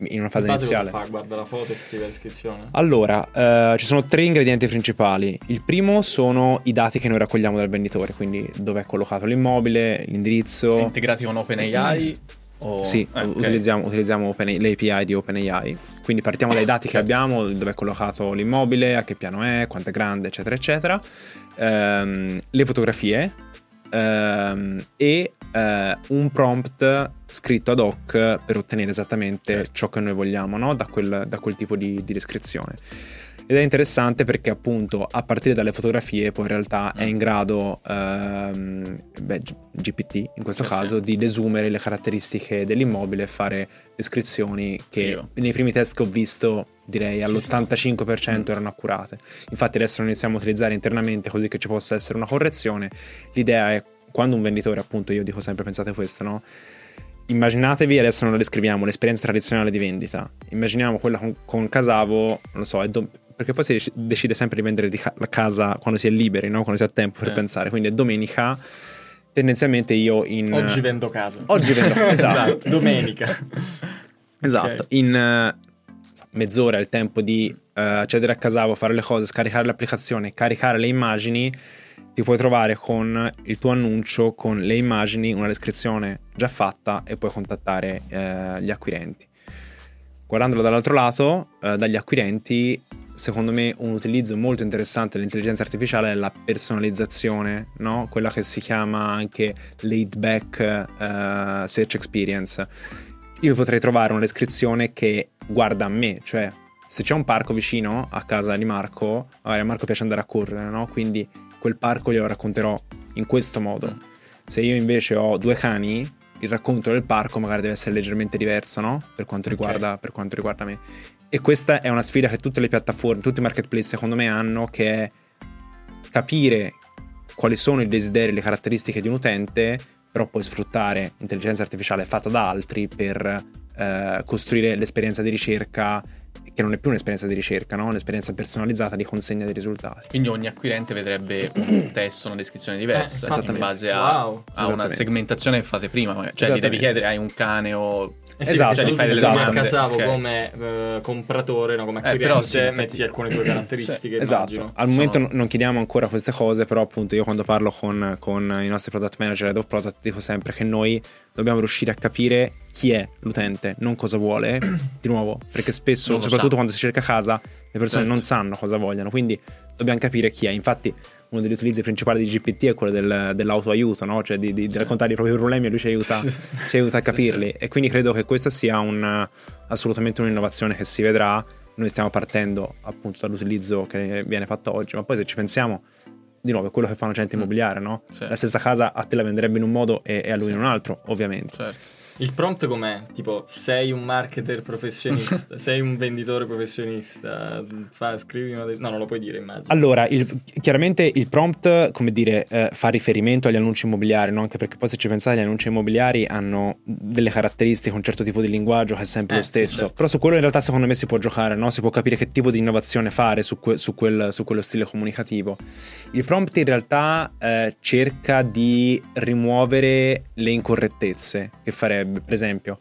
in una fase Base iniziale. Fa? Guarda la foto e scrive la descrizione. Allora, uh, ci sono tre ingredienti principali. Il primo sono i dati che noi raccogliamo dal venditore, quindi dove è collocato l'immobile, l'indirizzo. Integrati con OpenAI o... Sì, eh, okay. utilizziamo, utilizziamo Open, l'API di OpenAI. Quindi partiamo dai dati che abbiamo, dove è collocato l'immobile, a che piano è, quanto è grande, eccetera, eccetera. Um, le fotografie um, e uh, un prompt scritto ad hoc per ottenere esattamente certo. ciò che noi vogliamo no? da, quel, da, quel, tipo di, di descrizione. Ed è interessante perché appunto a partire dalle fotografie poi in realtà mm. è in grado, ehm, beh, GPT in questo sì, caso, di desumere le caratteristiche dell'immobile e fare descrizioni che sì, nei primi test che ho visto direi all'85% mm. erano accurate. Infatti adesso lo iniziamo a utilizzare internamente così che ci possa essere una correzione. L'idea è quando un venditore, appunto, io dico sempre pensate questo, no? Immaginatevi, adesso non la descriviamo, l'esperienza tradizionale di vendita. Immaginiamo quella con, con Casavo, non lo so, do- perché poi si decide sempre di vendere di ca- la casa quando si è liberi, no? quando si ha tempo per pensare. Quindi è domenica, tendenzialmente io in... Oggi vendo casa. Oggi vendo casa, esatto. esatto. Domenica. esatto, okay. in uh, mezz'ora è il tempo di uh, accedere a Casavo, fare le cose, scaricare l'applicazione, caricare le immagini ti puoi trovare con il tuo annuncio, con le immagini, una descrizione già fatta e puoi contattare eh, gli acquirenti. Guardandolo dall'altro lato, eh, dagli acquirenti, secondo me un utilizzo molto interessante dell'intelligenza artificiale è la personalizzazione, no? quella che si chiama anche laid back uh, search experience. Io potrei trovare una descrizione che guarda a me, cioè se c'è un parco vicino a casa di Marco, magari a Marco piace andare a correre, no? quindi quel parco glielo racconterò in questo modo. Mm. Se io invece ho due cani, il racconto del parco magari deve essere leggermente diverso, no? Per quanto, riguarda, okay. per quanto riguarda me. E questa è una sfida che tutte le piattaforme, tutti i marketplace secondo me hanno, che è capire quali sono i desideri e le caratteristiche di un utente, però poi sfruttare intelligenza artificiale fatta da altri per eh, costruire l'esperienza di ricerca che non è più un'esperienza di ricerca, no? un'esperienza personalizzata di consegna dei risultati. Quindi ogni acquirente vedrebbe un testo, una descrizione diversa eh, in base a, wow. a una segmentazione che fate prima. Cioè gli devi chiedere hai un cane o eh sì, esatto, cioè, fai esatto. a Casavo okay. come uh, compratore, no, come acquirente, eh, però sì, metti alcune tue caratteristiche. Sì, esatto. Al momento Sono... non chiediamo ancora queste cose, però appunto io quando parlo con, con i nostri product manager ed of product dico sempre che noi dobbiamo riuscire a capire chi è l'utente, non cosa vuole, di nuovo, perché spesso, soprattutto sa. quando si cerca casa, le persone certo. non sanno cosa vogliono, quindi dobbiamo capire chi è. Infatti uno degli utilizzi principali di GPT è quello del, dell'autoaiuto, no? cioè di, di, di, raccontare i propri problemi e lui ci aiuta, ci aiuta a capirli. E quindi credo che questa sia un, assolutamente un'innovazione che si vedrà. Noi stiamo partendo appunto dall'utilizzo che viene fatto oggi, ma poi se ci pensiamo di nuovo è quello che fa un agente mm. immobiliare, no? Certo. La stessa casa a te la venderebbe in un modo e, e a lui certo. in un altro, ovviamente. Certo. Il prompt com'è? Tipo, sei un marketer professionista, sei un venditore professionista, fa, scrivi una... De- no, non lo puoi dire, immagino. Allora, il, chiaramente il prompt, come dire, eh, fa riferimento agli annunci immobiliari, no? Anche perché poi se ci pensate gli annunci immobiliari hanno delle caratteristiche, un certo tipo di linguaggio che è sempre eh, lo stesso. Sì, certo. Però su quello in realtà secondo me si può giocare, no? Si può capire che tipo di innovazione fare su, que- su, quel, su quello stile comunicativo. Il prompt in realtà eh, cerca di rimuovere le incorrettezze che farebbe per esempio,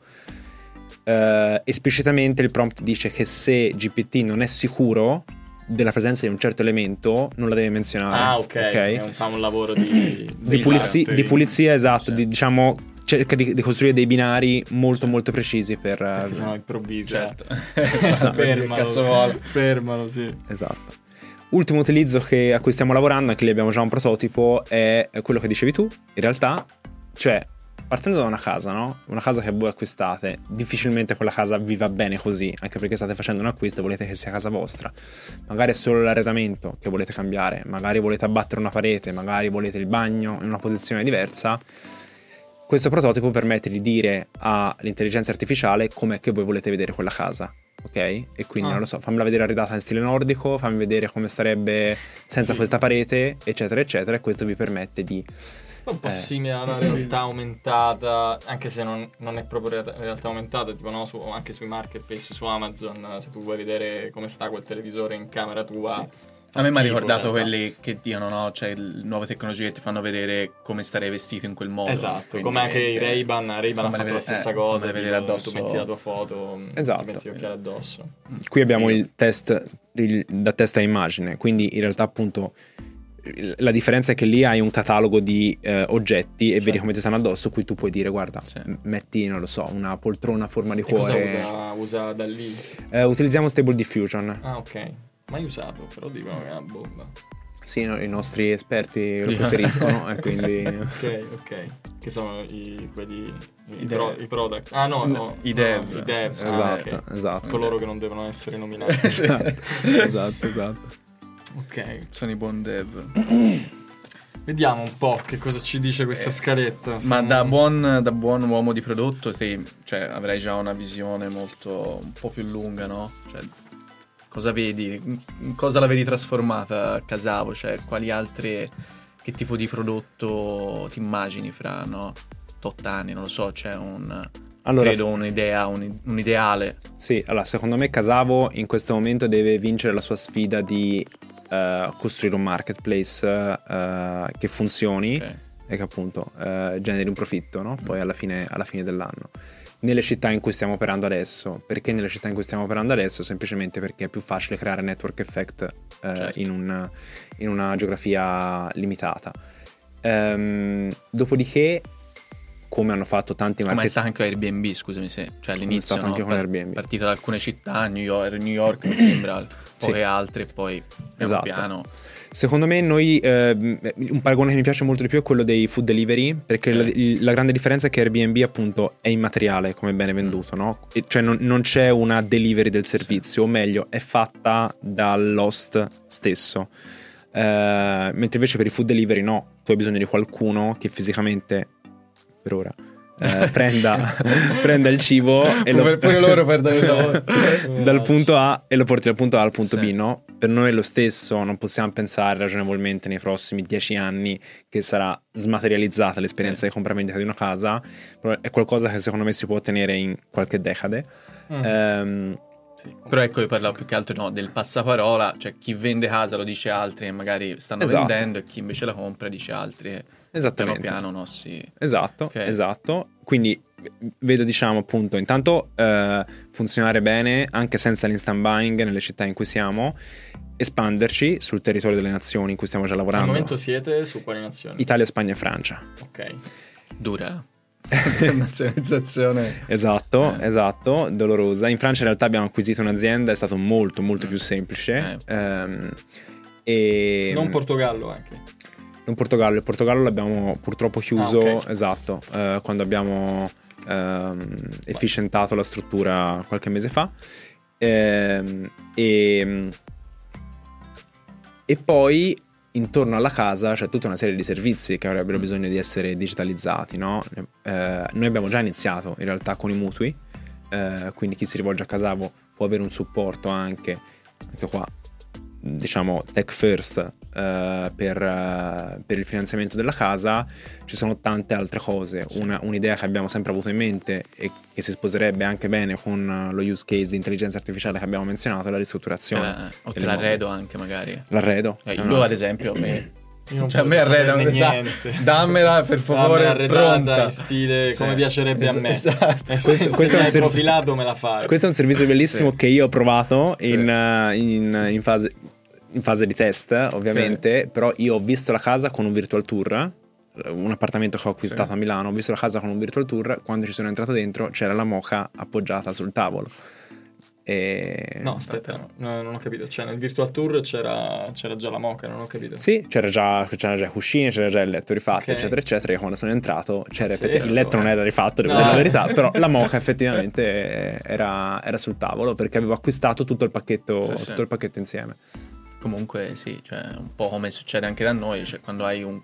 uh, esplicitamente il prompt dice che se GPT non è sicuro della presenza di un certo elemento non la deve menzionare. Ah, ok. okay? Fa un lavoro di, di, pulizia, di pulizia, esatto, certo. di, diciamo cerca di, di, costruire dei binari molto certo. molto precisi per... Perché uh, sennò improvvisa. Certo. esatto. fermalo, fermalo, sì. Esatto. Ultimo utilizzo che, a cui stiamo lavorando, anche lì abbiamo già un prototipo, è quello che dicevi tu, in realtà, cioè partendo da una casa, no? Una casa che voi acquistate, difficilmente quella casa vi va bene così, anche perché state facendo un acquisto e volete che sia casa vostra. Magari è solo l'arredamento che volete cambiare, magari volete abbattere una parete, magari volete il bagno in una posizione diversa. Questo prototipo permette di dire all'intelligenza artificiale com'è che voi volete vedere quella casa. Ok? E quindi ah. non lo so, fammela vedere arredata in stile nordico, fammi vedere come starebbe senza sì. questa parete, eccetera, eccetera. E questo vi permette di un po' eh. simile alla realtà aumentata, anche se non, non è proprio realtà aumentata, tipo no, su, anche sui marketplace, su Amazon, se tu vuoi vedere come sta quel televisore in camera tua. Sì. A me mi ha ricordato quelli che dicono, no? Cioè, nuove tecnologie che ti fanno vedere come starei vestito in quel modo. Esatto, come anche i Ray-Ban. Ray-Ban ha fatto vedere, la stessa eh, cosa. vedere addosso. Tu metti la tua foto, esatto. ti metti gli occhiali addosso. Qui abbiamo sì. il test il, da testa a immagine, quindi in realtà appunto la differenza è che lì hai un catalogo di eh, oggetti e certo. vedi come ti stanno addosso, qui tu puoi dire guarda, sì. metti, non lo so, una poltrona a forma di cuore. E cosa usa, usa da lì? Eh, utilizziamo Stable Diffusion. Ah, ok. Mai usato, però dicono che è una bomba. Sì, no, i nostri esperti lo preferiscono e quindi... ok, ok. Che sono i, quelli, i, pro, i product? Ah no, no, i dev. No, I dev, esatto, ah, okay. esatto. Coloro che non devono essere nominati. esatto, esatto, esatto. Ok. Sono i buon dev. Vediamo un po' che cosa ci dice questa eh, scaletta. Ma da buon, da buon, uomo di prodotto, sì, cioè, avrei già una visione molto un po' più lunga, no? Cioè, cosa vedi? In cosa la vedi trasformata a Casavo? Cioè, quali altre. Che tipo di prodotto ti immagini fra, no? Tot anni, non lo so, c'è un. Allora, credo un'idea, un, un, ideale. Sì, allora secondo me Casavo in questo momento deve vincere la sua sfida di uh, costruire un marketplace uh, che funzioni okay. e che appunto uh, generi un profitto no? poi alla fine, alla fine, dell'anno. Nelle città in cui stiamo operando adesso, perché nelle città in cui stiamo operando adesso? Semplicemente perché è più facile creare network effect certo. in, un, in, una geografia limitata. Um, dopodiché come hanno fatto tanti market... Come sta anche Airbnb, scusami se, cioè all'inizio no, anche con Airbnb. partita da alcune città, New York, New York mi sembra, poche sì. altre, poi piano esatto. piano. Secondo me noi, eh, un paragone che mi piace molto di più è quello dei food delivery, perché eh. la, la, grande differenza è che Airbnb appunto è immateriale come bene venduto, mm. no? E cioè non, non, c'è una delivery del servizio, sì. o meglio, è fatta dall'host stesso. Eh, mentre invece per i food delivery no, tu hai bisogno di qualcuno che fisicamente per ora. Eh, prenda, prenda, il cibo e lo, pure loro perdono il lavoro dal punto A e lo porti dal punto A al punto sì. B no? per noi è lo stesso non possiamo pensare ragionevolmente nei prossimi dieci anni che sarà smaterializzata l'esperienza sì. di compravendita di una casa però è qualcosa che secondo me si può ottenere in qualche decade mm. ehm, sì. Però ecco, io parlavo più che altro no, del passaparola, cioè chi vende casa lo dice altri e magari stanno esatto. vendendo e chi invece la compra dice altri. Esattamente. Piano piano, no? Sì. Esatto, okay. esatto. Quindi vedo, diciamo, appunto, intanto eh, funzionare bene anche senza l'instant buying nelle città in cui siamo, espanderci sul territorio delle nazioni in cui stiamo già lavorando. Al momento siete su quali nazioni? Italia, Spagna e Francia. Ok. Dura. Internazionalizzazione. esatto, eh. esatto, dolorosa. In Francia in realtà abbiamo acquisito un'azienda, è stato molto molto mm. più semplice. Eh. Ehm, e... Non Portogallo anche in Portogallo. Il Portogallo l'abbiamo purtroppo chiuso, ah, okay. esatto, eh, quando abbiamo ehm, efficientato la struttura qualche mese fa. Ehm, e, e poi intorno alla casa c'è tutta una serie di servizi che avrebbero bisogno di essere digitalizzati. No? Eh, noi abbiamo già iniziato in realtà con i mutui, eh, quindi chi si rivolge a Casavo può avere un supporto anche, anche qua, diciamo tech first uh, per, uh, per, il finanziamento della casa, ci sono tante altre cose. Una, un'idea che abbiamo sempre avuto in mente e che si sposerebbe anche bene con lo use case di intelligenza artificiale che abbiamo menzionato è la ristrutturazione. Eh, o l'arredo anche magari. L'arredo. Eh, io ad esempio me cioè, a me arreda niente. Dammela per favore pronta in stile sì. come piacerebbe es- a me. Esatto. questo, se questo è un profilato me la fai. Questo è un servizio bellissimo sì. che io ho provato sì. in, uh, in, in, fase, in, fase, di test, ovviamente, però io ho visto la casa con un virtual tour un appartamento che ho acquistato a Milano, ho visto la casa con un virtual tour, quando ci sono entrato dentro c'era la moca appoggiata sul tavolo. E... No, aspetta, no, no, non ho capito. Cioè, nel Virtual Tour c'era, c'era già la moca, non ho capito. Sì, c'era già, c'era già cuscine, c'era già il letto rifatto, okay. eccetera, eccetera. E quando sono entrato, c'era effettivamente, il letto non era rifatto, devo no. dire la verità, però la moca effettivamente era, era, sul tavolo perché avevo acquistato tutto il pacchetto, sì, tutto sì. il pacchetto insieme. Comunque, sì, cioè, un po' come succede anche da noi, cioè, quando hai un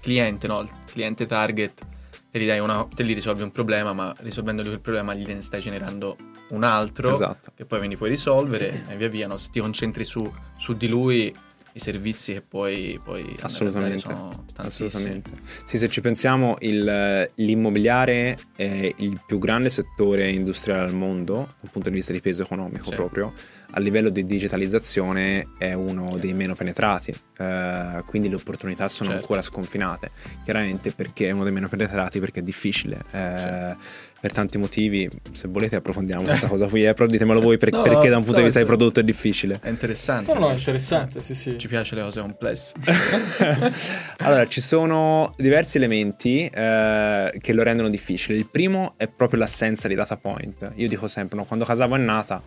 cliente, no? Il cliente target te gli, una, te gli risolvi un problema, ma risolvendogli quel problema gli ne stai generando un altro esatto. che poi quindi puoi risolvere e via via, no? se ti concentri su, su di lui i servizi che poi, poi assolutamente, sono assolutamente. Sì, se ci pensiamo il, l'immobiliare è il più grande settore industriale al mondo dal punto di vista di peso economico certo. proprio a livello di digitalizzazione è uno certo. dei meno penetrati, eh, quindi le opportunità sono certo. ancora sconfinate, chiaramente perché è uno dei meno penetrati perché è difficile. Eh, certo. Per tanti motivi, se volete approfondiamo questa cosa qui, eh, però ditemelo voi per, no, perché da un punto di vista di prodotto è difficile. È interessante. No, no, è interessante, sì, sì. Ci piace le cose complesse. allora, ci sono diversi elementi eh, che lo rendono difficile. Il primo è proprio l'assenza di data point. Io dico sempre, no, quando Casavo è nata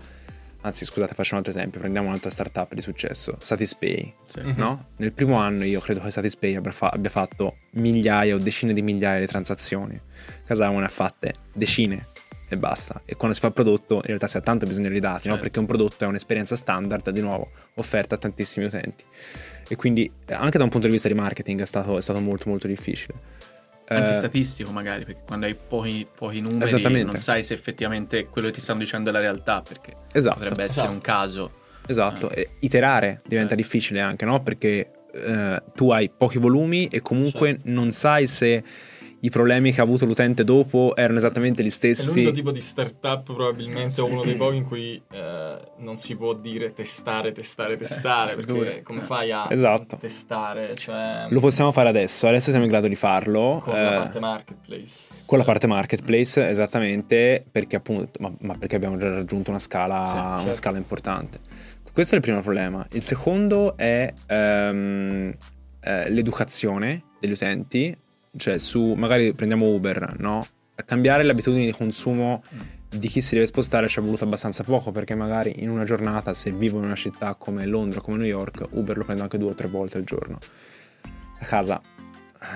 Anzi, scusate, faccio un altro esempio. Prendiamo un'altra startup di successo, Satispay. Sì. No? Mhm. Nel primo anno io credo che Satispay abbia, fa- abbia fatto migliaia o decine di migliaia di transazioni. Casavo ne ha fatte decine e basta. E quando si fa prodotto, in realtà si ha tanto bisogno di dati, certo. no? Perché un prodotto è un'esperienza standard, di nuovo, offerta a tantissimi utenti. E quindi anche da un punto di vista di marketing è stato, è stato molto molto difficile anche eh, statistico magari, perché quando hai pochi, pochi numeri non sai se effettivamente quello che ti stanno dicendo è la realtà, perché esatto, potrebbe essere esatto. un caso. Esatto, eh. iterare diventa certo. difficile anche, no? Perché eh, tu hai pochi volumi e comunque certo. non sai se i problemi che ha avuto l'utente dopo erano esattamente gli stessi. È l'unico tipo di startup probabilmente sì. uno dei pochi in cui eh, non si può dire testare, testare, testare, eh, perché come fai a esatto. testare? Cioè, Lo possiamo fare adesso, adesso siamo in grado di farlo. Con eh, la parte marketplace. Con la parte marketplace, esattamente, perché appunto, ma, ma perché abbiamo già raggiunto una scala, sì, certo. una scala importante. Questo è il primo problema. Il secondo è um, eh, l'educazione degli utenti cioè su magari prendiamo Uber, no? A cambiare le abitudini di consumo di chi si deve spostare ci è voluto abbastanza poco perché magari in una giornata se vivo in una città come Londra, come New York, Uber lo prendo anche due o tre volte al giorno. A casa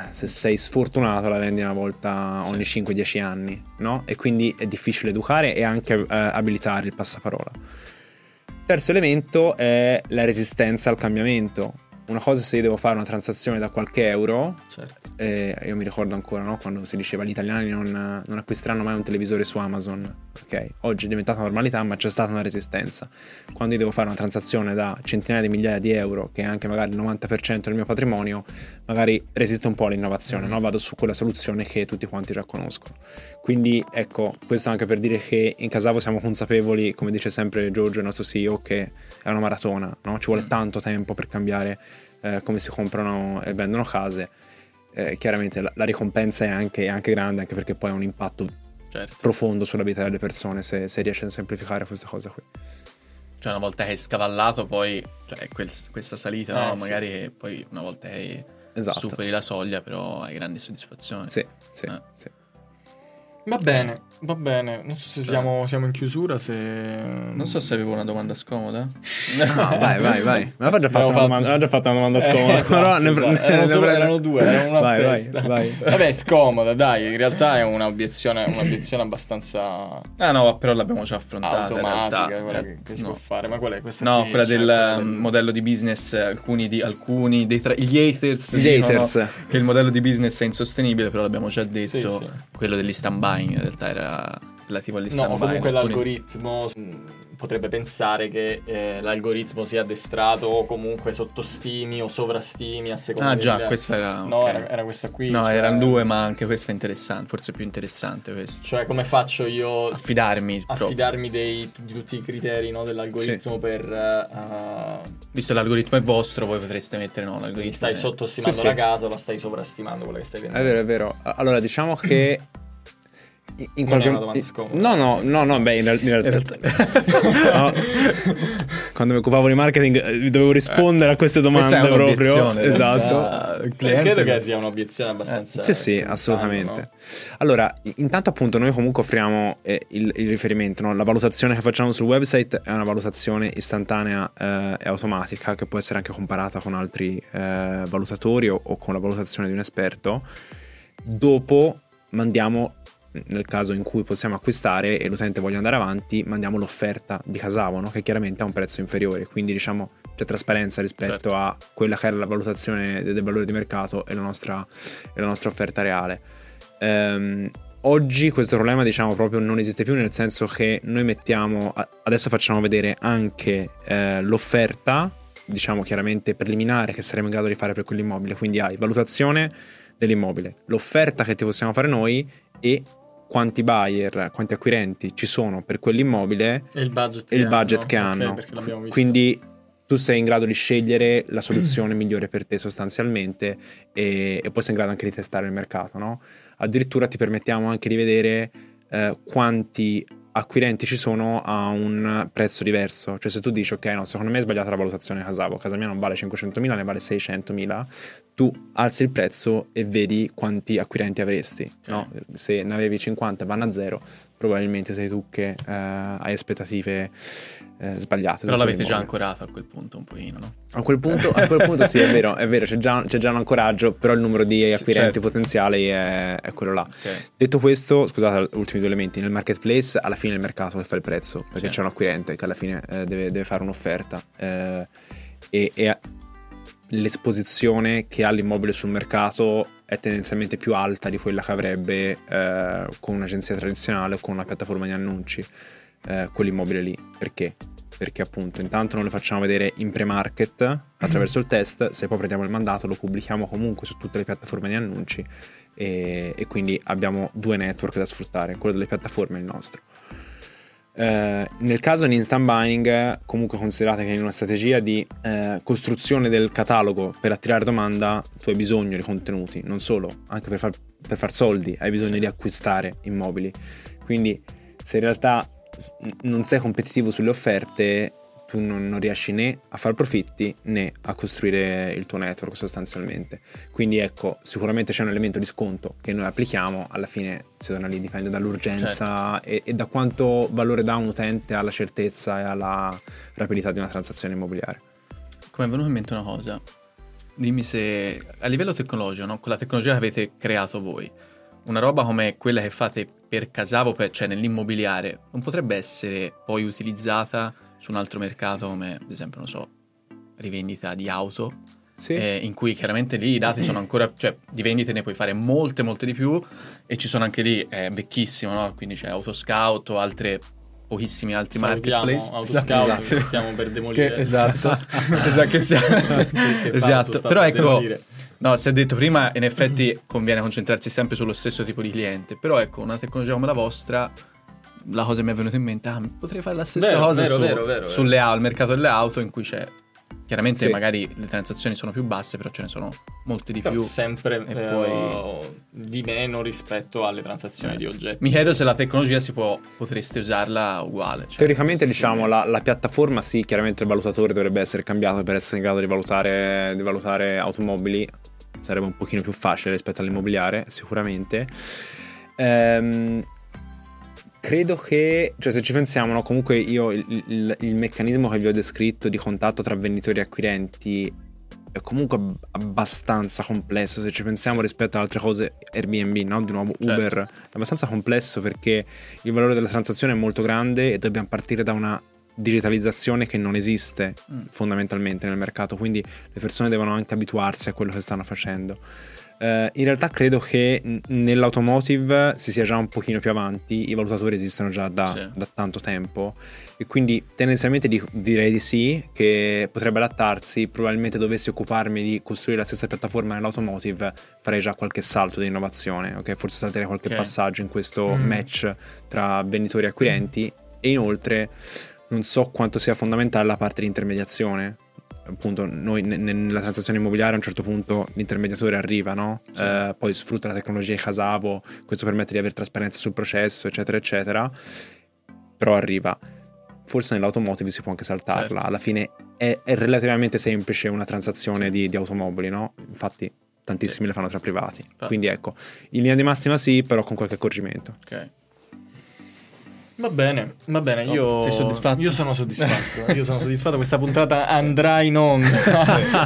se sei sfortunato la vendi una volta ogni sì. 5-10 anni, no? E quindi è difficile educare e anche eh, abilitare il passaparola. Terzo elemento è la resistenza al cambiamento una cosa se io devo fare una transazione da qualche euro, certo. eh, io mi ricordo ancora no, quando si diceva gli italiani non, non, acquisteranno mai un televisore su Amazon, ok? Oggi è diventata normalità ma c'è stata una resistenza. Quando io devo fare una transazione da centinaia di migliaia di euro, che è anche magari il 90% del mio patrimonio, magari resiste un po' all'innovazione, mm. no? vado su quella soluzione che tutti quanti già conoscono. Quindi ecco, questo anche per dire che in Casavo siamo consapevoli, come dice sempre Giorgio, il nostro CEO, che è una maratona, no? ci vuole mm. tanto tempo per cambiare eh, come si comprano e vendono case, eh, chiaramente la, la ricompensa è anche, è anche, grande, anche perché poi ha un impatto certo. profondo sulla vita delle persone se, se riesce a semplificare questa cosa qui. Cioè una volta che hai scavallato poi, cioè quel, questa salita, eh, no? sì. magari poi una volta che esatto. superi la soglia però hai grandi soddisfazioni. Sì, sì, eh. sì. Va bene. Va bene, non so se siamo, siamo, in chiusura. Se... Non so se avevo una domanda scomoda. No, vai, vai, vai. Ma avevo già fatto, una, domanda, avevo già fatto una domanda scomoda. Eh, esatto, però ne, esatto. ne, erano, solo, erano due, erano una vai, vai, vai, Vabbè, scomoda, dai. In realtà è un'obiezione, un'obiezione abbastanza. Ah, no, però l'abbiamo già affrontata. Automatica, quella che, che si no. può fare. Ma qual è questa? No, qui, quella cioè, del quella del... modello di business. Alcuni, di, alcuni dei tra... gli haters. Gli haters. Che il modello di business è insostenibile, però l'abbiamo già detto. Sì, sì. Quello dell'instant buying in realtà era relativo all'Istanbul. No, comunque l'algoritmo mm, potrebbe pensare che eh, l'algoritmo sia addestrato o comunque sottostimi o sovrastimi a seconda Ah già, questa era... No, okay. era, era, questa qui. No, cioè... erano due, ma anche questa è interessante, forse più interessante questa. Cioè come faccio io... Affidarmi. Affidarmi dei, di tutti i criteri no, dell'algoritmo sì. per... Uh, Visto che l'algoritmo è vostro, voi potreste mettere no, l'algoritmo. Stai è... sottostimando sì, la casa o la stai sovrastimando quella che stai vendendo. È vero, è vero. Allora diciamo che... in qualche... Scomoda. No, no, no, no, beh, in, in realtà... no, quando mi occupavo di marketing eh, dovevo rispondere a queste domande proprio. Esatto. Ah, credo che sia un'obiezione abbastanza... Eh, sì, sì, assolutamente. No? Allora, intanto appunto noi comunque offriamo eh, il, il, riferimento, no? la valutazione che facciamo sul website è una valutazione istantanea eh, e automatica che può essere anche comparata con altri eh, valutatori o, o con la valutazione di un esperto. Dopo mandiamo nel caso in cui possiamo acquistare e l'utente voglia andare avanti, mandiamo l'offerta di Casavo, no? che chiaramente ha un prezzo inferiore, quindi diciamo c'è trasparenza rispetto certo. a quella che era la valutazione del valore di mercato e la nostra, e la nostra offerta reale. Ehm, oggi questo problema diciamo proprio non esiste più nel senso che noi mettiamo, adesso facciamo vedere anche eh, l'offerta, diciamo chiaramente preliminare che saremo in grado di fare per quell'immobile, quindi hai valutazione dell'immobile, l'offerta che ti possiamo fare noi e quanti buyer, quanti acquirenti ci sono per quell'immobile e il budget, e il budget che hanno. Okay, Quindi tu sei in grado di scegliere la soluzione migliore per te sostanzialmente e, e, poi sei in grado anche di testare il mercato. No? Addirittura ti permettiamo anche di vedere eh, quanti acquirenti ci sono a un prezzo diverso. Cioè se tu dici ok, no, secondo me è sbagliata la valutazione Casavo, casa mia non vale 500.000, ne vale 600.000, tu alzi il prezzo e vedi quanti acquirenti avresti. No? Se ne avevi 50 vanno a zero, probabilmente sei tu che eh, hai aspettative eh, sbagliate. Però l'avete già ancorato a quel punto un pochino, no? A quel punto, a quel punto sì, è vero, è vero c'è, già, c'è, già, un ancoraggio, però il numero di acquirenti certo. potenziali è, è, quello là. Okay. Detto questo, scusate, ultimi due elementi, nel marketplace alla fine è il mercato che fa il prezzo, perché certo. c'è un acquirente che alla fine eh, deve, deve, fare un'offerta. Eh, e, e l'esposizione che ha l'immobile sul mercato è tendenzialmente più alta di quella che avrebbe eh, con un'agenzia tradizionale o con una piattaforma di annunci eh, quell'immobile lì. Perché? Perché appunto intanto non lo facciamo vedere in pre-market attraverso il test, se poi prendiamo il mandato lo pubblichiamo comunque su tutte le piattaforme di annunci e, e quindi abbiamo due network da sfruttare, quello delle piattaforme e il nostro. Eh, nel caso di instant buying, comunque considerate che in una strategia di eh, costruzione del catalogo per attirare domanda, tu hai bisogno di contenuti, non solo, anche per far, per far soldi, hai bisogno di acquistare immobili. Quindi se in realtà non sei competitivo sulle offerte, tu non, non, riesci né a fare profitti né a costruire il tuo network sostanzialmente. Quindi ecco, sicuramente c'è un elemento di sconto che noi applichiamo, alla fine si torna lì, dipende dall'urgenza certo. e, e, da quanto valore dà un utente alla certezza e alla rapidità di una transazione immobiliare. Come è venuta in mente una cosa, dimmi se a livello tecnologico, no? con la tecnologia che avete creato voi, una roba come quella che fate per Casavo, cioè nell'immobiliare, non potrebbe essere poi utilizzata su un altro mercato come ad esempio, non so, rivendita di auto, sì. eh, in cui chiaramente lì i dati sono ancora, cioè di vendite ne puoi fare molte, molte di più e ci sono anche lì, è vecchissimo, no? quindi c'è Autoscout o altre pochissimi altri Salutiamo marketplace Autoscout esatto. che stiamo per demolire che, esatto esatto, che stiamo... esatto. però ecco no si è detto prima in effetti conviene concentrarsi sempre sullo stesso tipo di cliente però ecco una tecnologia come la vostra la cosa mi è venuta in mente, ah, potrei fare la stessa vero, cosa vero, su, vero, vero, sulle auto, il mercato delle auto in cui c'è Chiaramente sì. magari le transazioni sono più basse, però ce ne sono molte di più. Sempre e eh, poi... di meno rispetto alle transazioni eh. di oggetti. Mi chiedo se la tecnologia si può, potreste usarla uguale. Cioè, Teoricamente, diciamo, la, la, piattaforma sì, chiaramente il valutatore dovrebbe essere cambiato per essere in grado di valutare, di valutare automobili. Sarebbe un pochino più facile rispetto all'immobiliare, sicuramente. Ehm, credo che, cioè se ci pensiamo, no, comunque io il, il, il, meccanismo che vi ho descritto di contatto tra venditori e acquirenti è comunque abbastanza complesso se ci pensiamo rispetto ad altre cose Airbnb, no? Di nuovo certo. Uber, è abbastanza complesso perché il valore della transazione è molto grande e dobbiamo partire da una digitalizzazione che non esiste mm. fondamentalmente nel mercato, quindi le persone devono anche abituarsi a quello che stanno facendo. Uh, in realtà credo che nell'automotive si sia già un pochino più avanti, i valutatori esistono già da, sì. da tanto tempo e quindi tendenzialmente di, direi di sì, che potrebbe adattarsi, probabilmente dovessi occuparmi di costruire la stessa piattaforma nell'automotive farei già qualche salto di innovazione, ok? Forse salterei qualche okay. passaggio in questo mm. match tra venditori e acquirenti mm. e inoltre non so quanto sia fondamentale la parte di intermediazione appunto noi nella transazione immobiliare a un certo punto l'intermediatore arriva, no? Sì. Eh, poi sfrutta la tecnologia di Casavo, questo permette di avere trasparenza sul processo, eccetera, eccetera, però arriva. Forse nell'automotive si può anche saltarla, certo. alla fine è, è, relativamente semplice una transazione di, di automobili, no? Infatti tantissimi sì. le fanno tra privati, Infatti. quindi ecco, in linea di massima sì, però con qualche accorgimento. Ok. Va bene, va bene, io, Sei soddisfatto? io sono soddisfatto, io sono soddisfatto, questa puntata andrà in onda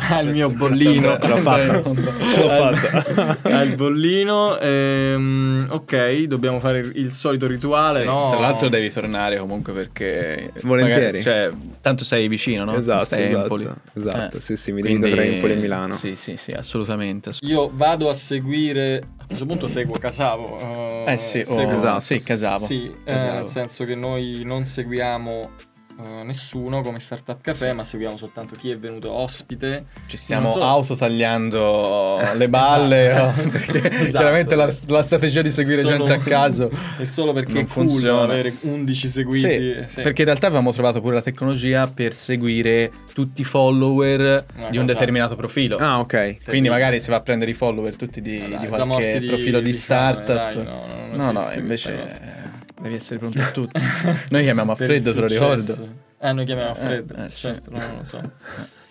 al mio bollino. L'ho fatta, l'ho fatta. Al bollino, ehm, ok, dobbiamo fare il solito rituale, sì, no? Tra l'altro devi tornare comunque perché... Volentieri. Magari, cioè, tanto sei vicino, no? Esatto, Stai esatto, Empoli. esatto, eh, sì sì, mi quindi, tra Empoli e Milano. Sì sì sì, assolutamente. Io vado a seguire, questo punto seguo Casavo. Uh, eh sì, seguo, oh, esatto. sì, Casavo. Sì, Casavo. Eh, senso che noi non seguiamo uh, nessuno come Startup Café, sì. ma seguiamo soltanto chi è venuto ospite. Ci stiamo so... autotagliando le balle, esatto, no? perché esatto. chiaramente la, la, strategia di seguire solo, gente a caso è solo perché non è cool funziona. avere 11 seguiti. Sì, sì. Perché in realtà avevamo trovato pure la tecnologia per seguire tutti i follower Una di un determinato profilo. Ah, ok. Quindi magari si va a prendere i follower tutti di, dai, di qualche profilo di, di startup. Dai, no, no, no, invece Devi essere pronto a tutto. Noi chiamiamo a freddo, te lo ricordo. Eh, noi chiamiamo a eh, freddo, eh, eh, certo, sì. non lo so.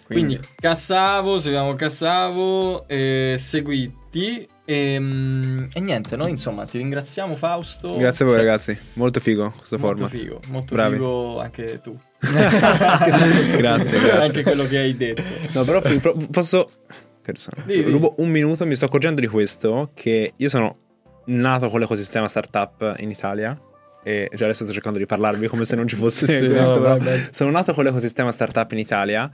Quindi, Quindi Cassavo, seguiamo Cassavo, eh, seguiti e, ehm, e, niente, noi insomma ti ringraziamo Fausto. Grazie a voi cioè, ragazzi, molto figo questo molto format. Figo, molto Bravi. figo anche tu. grazie, grazie. Anche quello che hai detto. No, però posso... Rubo un minuto, mi sto accorgendo di questo, che io sono nato con l'ecosistema startup in Italia e già adesso sto cercando di parlarvi come se non ci fosse sì, questo, no, sono nato con l'ecosistema startup in Italia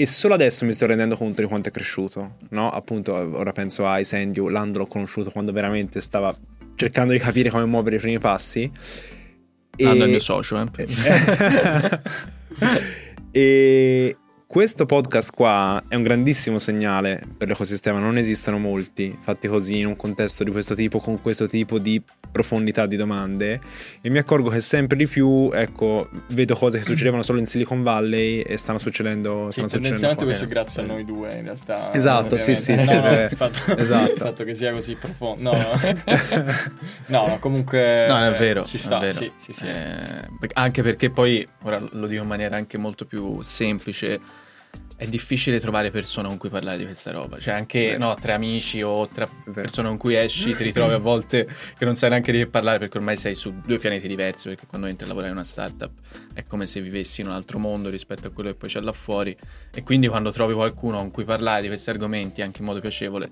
e solo adesso mi sto rendendo conto di quanto è cresciuto, no? Appunto, ora penso a Isendio, Lando l'ho conosciuto quando veramente stava cercando di capire come muovere i primi passi. Lando è il mio socio, eh. e questo podcast qua è un grandissimo segnale per l'ecosistema, non esistono molti fatti così in un contesto di questo tipo, con questo tipo di profondità di domande e mi accorgo che sempre di più, ecco, vedo cose che succedevano solo in Silicon Valley e stanno succedendo... Stanno sì, tendenzialmente questo è grazie a noi due in realtà. Esatto, sì, sì, no, sì, no, sì. Il, fatto, esatto. il fatto che sia così profondo. No, no, no, comunque... No, è vero. Ci sta, vero. Sì, sì, sì. Eh, anche perché poi, ora lo dico in maniera anche molto più semplice è difficile trovare persone con cui parlare di questa roba. Cioè, anche no, tra amici o tra persone con cui esci, ti ritrovi a volte che non sai neanche di che parlare perché ormai sei su due pianeti diversi. Perché quando entri a lavorare in una startup è come se vivessi in un altro mondo rispetto a quello che poi c'è là fuori. E quindi quando trovi qualcuno con cui parlare di questi argomenti anche in modo piacevole,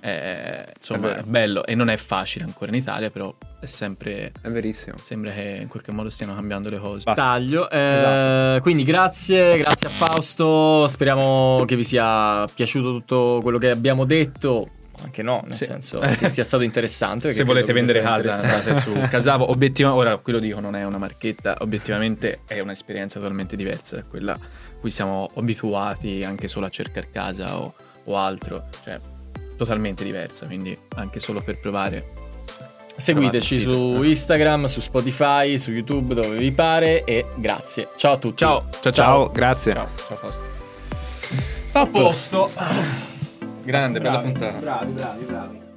è, insomma, è, è bello. E non è facile ancora in Italia, però è sempre. È verissimo. Sembra che in qualche modo stiano cambiando le cose. Basta. Taglio. Eh, esatto. Quindi grazie, grazie a Fausto. Speriamo che vi sia piaciuto tutto quello che abbiamo detto. Anche no, nel sì. senso che sia stato interessante. Se volete vendere casa, andate su Casavo. Obiettivamente, ora qui lo dico, non è una marchetta. Obiettivamente è un'esperienza totalmente diversa da quella a cui siamo abituati anche solo a cercare casa o, o altro. Cioè, totalmente diversa. Quindi anche solo per provare Seguiteci su Instagram, su Spotify, su YouTube, dove vi pare e grazie. Ciao a tutti. Ciao, ciao, ciao. ciao. grazie. Ciao, ciao A posto. Grande, bravi, bella puntata. Bravi, bravi, bravi.